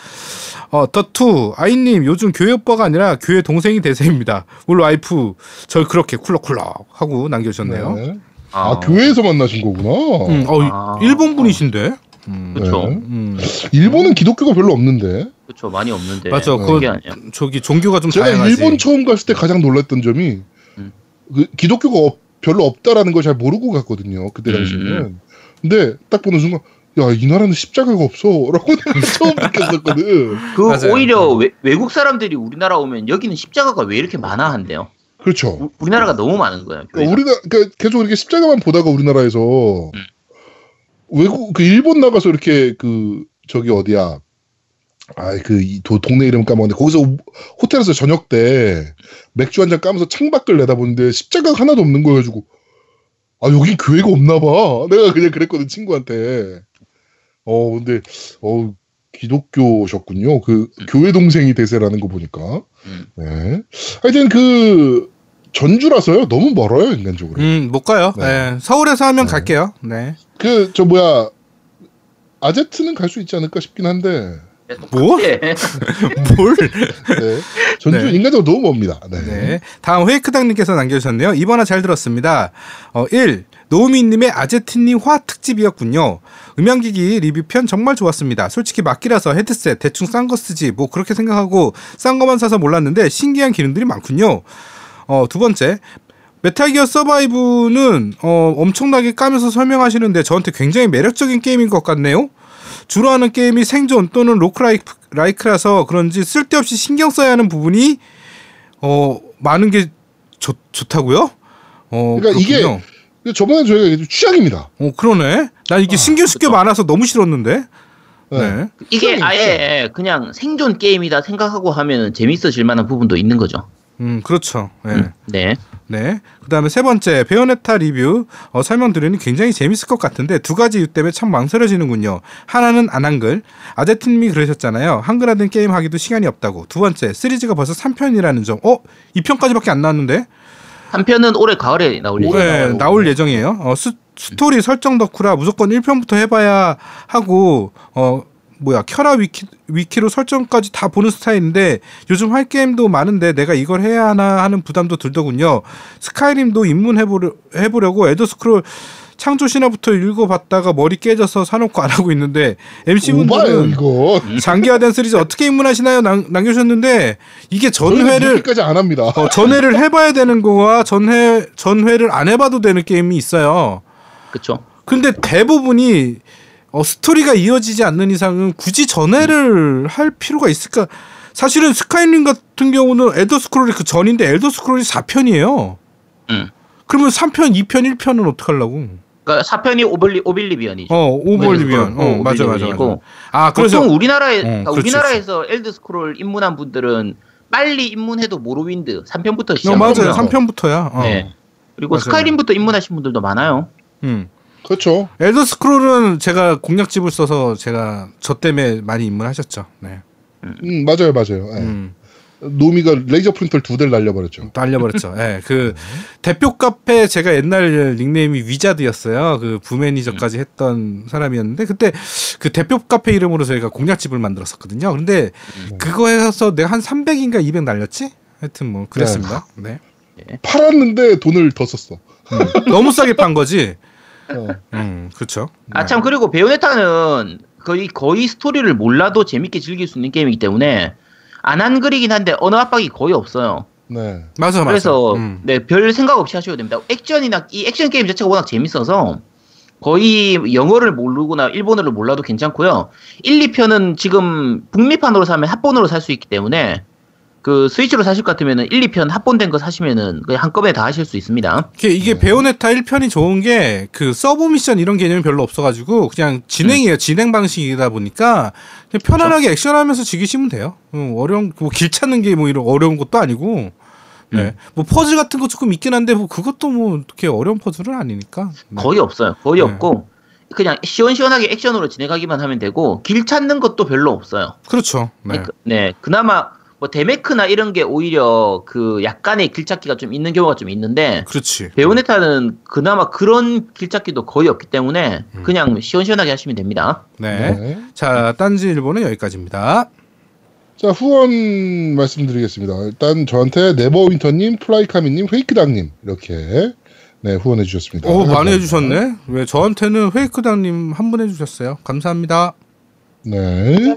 어, 더투 아이님 요즘 교회 오빠가 아니라 교회 동생이 대세입니다. 우리 와이프 절 그렇게 쿨럭쿨럭 하고 남겨주셨네요. 네. 아, 교회에서 만나신 거구나. 음, 어, 아. 일본 분이신데. 음, 그렇죠. 네. 음, 일본은 기독교가 별로 없는데. 그렇죠. 많이 없는데. 맞아. 네. 그거 그게 아니야. 저기 종교가 좀 제가 다양하지. 일본 처음 갔을 때 가장 놀랐던 점이 음. 그 기독교가 없- 별로 없다라는 걸 잘 모르고 갔거든요. 그때 당시에는. 음. 근데 딱 보는 순간 야, 이 나라는 십자가가 없어. 라고 내가 처음 느꼈었거든. 그 맞아요. 오히려 외, 외국 사람들이 우리나라 오면 여기는 십자가가 왜 이렇게 많아 한대요. 그렇죠. 우, 우리나라가 너무 많은 거예요. 교회가. 우리나 그러니까 계속 이렇게 십자가만 보다가 우리나라에서 음. 외국 그 일본 나가서 이렇게 그 저기 어디야 아그 동네 이름 까먹었는데 거기서 우- 호텔에서 저녁 때 맥주 한 잔 까면서 창밖을 내다보는데 십자가가 하나도 없는 거여 가지고 아 여긴 교회가 없나 봐 내가 그냥 그랬거든 친구한테 어 근데 어 기독교셨군요 그 교회 동생이 대세라는 거 보니까 음. 네 하여튼 그 전주라서요 너무 멀어요 인간적으로 음, 못 가요. 네. 네. 서울에서 하면 네. 갈게요. 네. 그 저 뭐야 아제트는 갈 수 있지 않을까 싶긴 한데 뭐? 예. 뭘? 네. 전주 네. 인간적으로 너무 멉니다. 네. 네. 다음 회이크당님께서 남겨주셨네요. 이번화 잘 들었습니다. 어, 1. 노우미님의 아제트님 화 특집이었군요. 음향기기 리뷰편 정말 좋았습니다. 솔직히 막기라서 헤드셋 대충 싼 거 쓰지 뭐 그렇게 생각하고 싼 거만 사서 몰랐는데 신기한 기능들이 많군요. 어, 두 번째. 메탈기어 서바이브는 어, 엄청나게 까면서 설명하시는데 저한테 굉장히 매력적인 게임인 것 같네요. 주로 하는 게임이 생존 또는 로크라이크라서 그런지 쓸데없이 신경 써야 하는 부분이 어 많은 게 좋, 좋다고요? 어 그러니까 이게- 그렇군요. 근데 저번에 저희가 얘기했던 취향입니다. 어 그러네. 난 이게 신경 쓸게 많아서 너무 싫었는데. 네. 네. 이게 아예 그냥 생존 게임이다 생각하고 하면 재밌어질 만한 부분도 있는 거죠. 음 그렇죠. 네. 음, 네. 네. 그 다음에 세 번째 베요네타 리뷰 어, 설명 들으니 굉장히 재밌을 것 같은데 두 가지 이유 때문에 참 망설여지는군요. 하나는 안 한글. 아제트님이 그러셨잖아요. 한글화된 게임 하기도 시간이 없다고. 두 번째 시리즈가 벌써 3편이라는 점. 어? 2편까지밖에 안 나왔는데? 한편은 올해 가을에 나올 올해 예정. 네, 나와요. 나올 예정이에요. 어, 스, 스토리 설정 덕후라 무조건 1편부터 해봐야 하고 어 뭐야 켜라 위키 위키로 설정까지 다 보는 스타일인데 요즘 할 게임도 많은데 내가 이걸 해야 하나 하는 부담도 들더군요. 스카이림도 입문해보려 해보려고 에더 스크롤 창조 신화부터 읽어봤다가 머리 깨져서 사놓고 안 하고 있는데 MC 오바예요 분들은 이거. 장기화된 시리즈 어떻게 입문하시나요? 남, 남겨주셨는데 이게 전회를 안 합니다. 어, 전회를 해봐야 되는 거와 전회 전회를 안 해봐도 되는 게임이 있어요. 그렇죠. 근데 대부분이 어, 스토리가 이어지지 않는 이상은 굳이 전회를 할 필요가 있을까? 사실은 스카이림 같은 경우는 엘더 스크롤이 그 전인데 엘더 스크롤이 4편이에요. 음. 그러면 3편, 2편, 1편은 어떻게 하려고? 그러니까 사편이 오블리 오빌리비언이죠. 어, 오버리비언. 어, 어, 맞아, 맞아, 맞아. 오블리비언이고. 아, 그래서 보통 우리나라에 어, 그러니까 그렇지, 우리나라에서 엘더 스크롤 입문한 분들은 빨리 입문해도 모로윈드 3편부터 어, 시작하고요. 맞아요. 3편부터야. 어. 네. 그리고 맞아요. 스카이림부터 입문하신 분들도 많아요. 음. 그렇죠. 엘더 스크롤은 제가 공략집을 써서 제가 저 때문에 많이 입문하셨죠. 네. 음, 맞아요, 맞아요. 예. 음. 노미가 레이저 프린터를 두 대를 날려버렸죠. 날려버렸죠. 예, 그 대표 카페 제가 옛날 닉네임이 위자드였어요. 그 부매니저까지 했던 사람이었는데 그때 그 대표 카페 이름으로 저희가 공략집을 만들었었거든요. 근데 그거 해서 내가 한 300인가 200 날렸지? 하여튼 뭐 그랬습니다. 네. 팔았는데 돈을 더 썼어. 음. 너무 싸게 판 거지. 어. 음, 그렇죠. 아 참 그리고 베요네타는 거의 거의 스토리를 몰라도 재밌게 즐길 수 있는 게임이기 때문에 안 한글이긴 한데 언어 압박이 거의 없어요. 네. 맞아, 맞아. 그래서 음. 네, 별 생각 없이 하셔도 됩니다. 액션이나 이 액션 게임 자체가 워낙 재밌어서 거의 영어를 모르거나 일본어를 몰라도 괜찮고요. 1, 2편은 지금 북미판으로 사면 합본으로 살 수 있기 때문에 그 스위치로 사실 것 같으면은 1, 2편 합본된 거 사시면은 그냥 한꺼번에 다 하실 수 있습니다. 이게, 이게 베요네타 1편이 좋은 게 그 sub mission 이런 개념이 별로 없어가지고 그냥 진행이에요. 진행 방식이다 보니까 그냥 편안하게 액션하면서 즐기시면 돼요. 음, 어려운 뭐 길 찾는 게 뭐 이런 어려운 것도 아니고. 네. 뭐 퍼즐 같은 거 조금 있긴 한데 뭐 그것도 뭐 이렇게 어려운 퍼즐은 아니니까. 네. 거의 없어요. 거의 네. 없고 그냥 시원시원하게 액션으로 진행하기만 하면 되고 길 찾는 것도 별로 없어요. 그렇죠. 네. 그- 네, 그나마 뭐 데메크나 이런 게 오히려 그 약간의 길찾기가 좀 있는 경우가 좀 있는데 그렇지. 베요네타는 그나마 그런 길찾기도 거의 없기 때문에 음. 그냥 시원시원하게 하시면 됩니다. 네. 네. 자, 딴지 일본은 여기까지입니다. 자, 후원 말씀드리겠습니다. 일단 저한테 네버윈터님, 플라이카미님, 페이크당님 이렇게 네 후원해 주셨습니다. 오, 많이 감사합니다. 해주셨네. 왜 저한테는 회이크당님 한 분 해 주셨어요. 감사합니다. 네.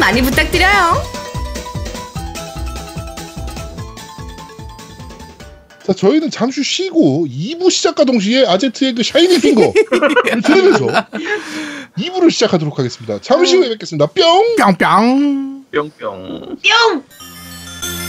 많이 부탁드려요. 자, 저희는 잠시 쉬고 2부 시작과 동시에 아제트의 그 Shining Finger를 들으면서 2부를 시작하도록 하겠습니다. 잠시 후에 뵙겠습니다. 뿅! 뿅뿅. 뿅뿅. 뿅!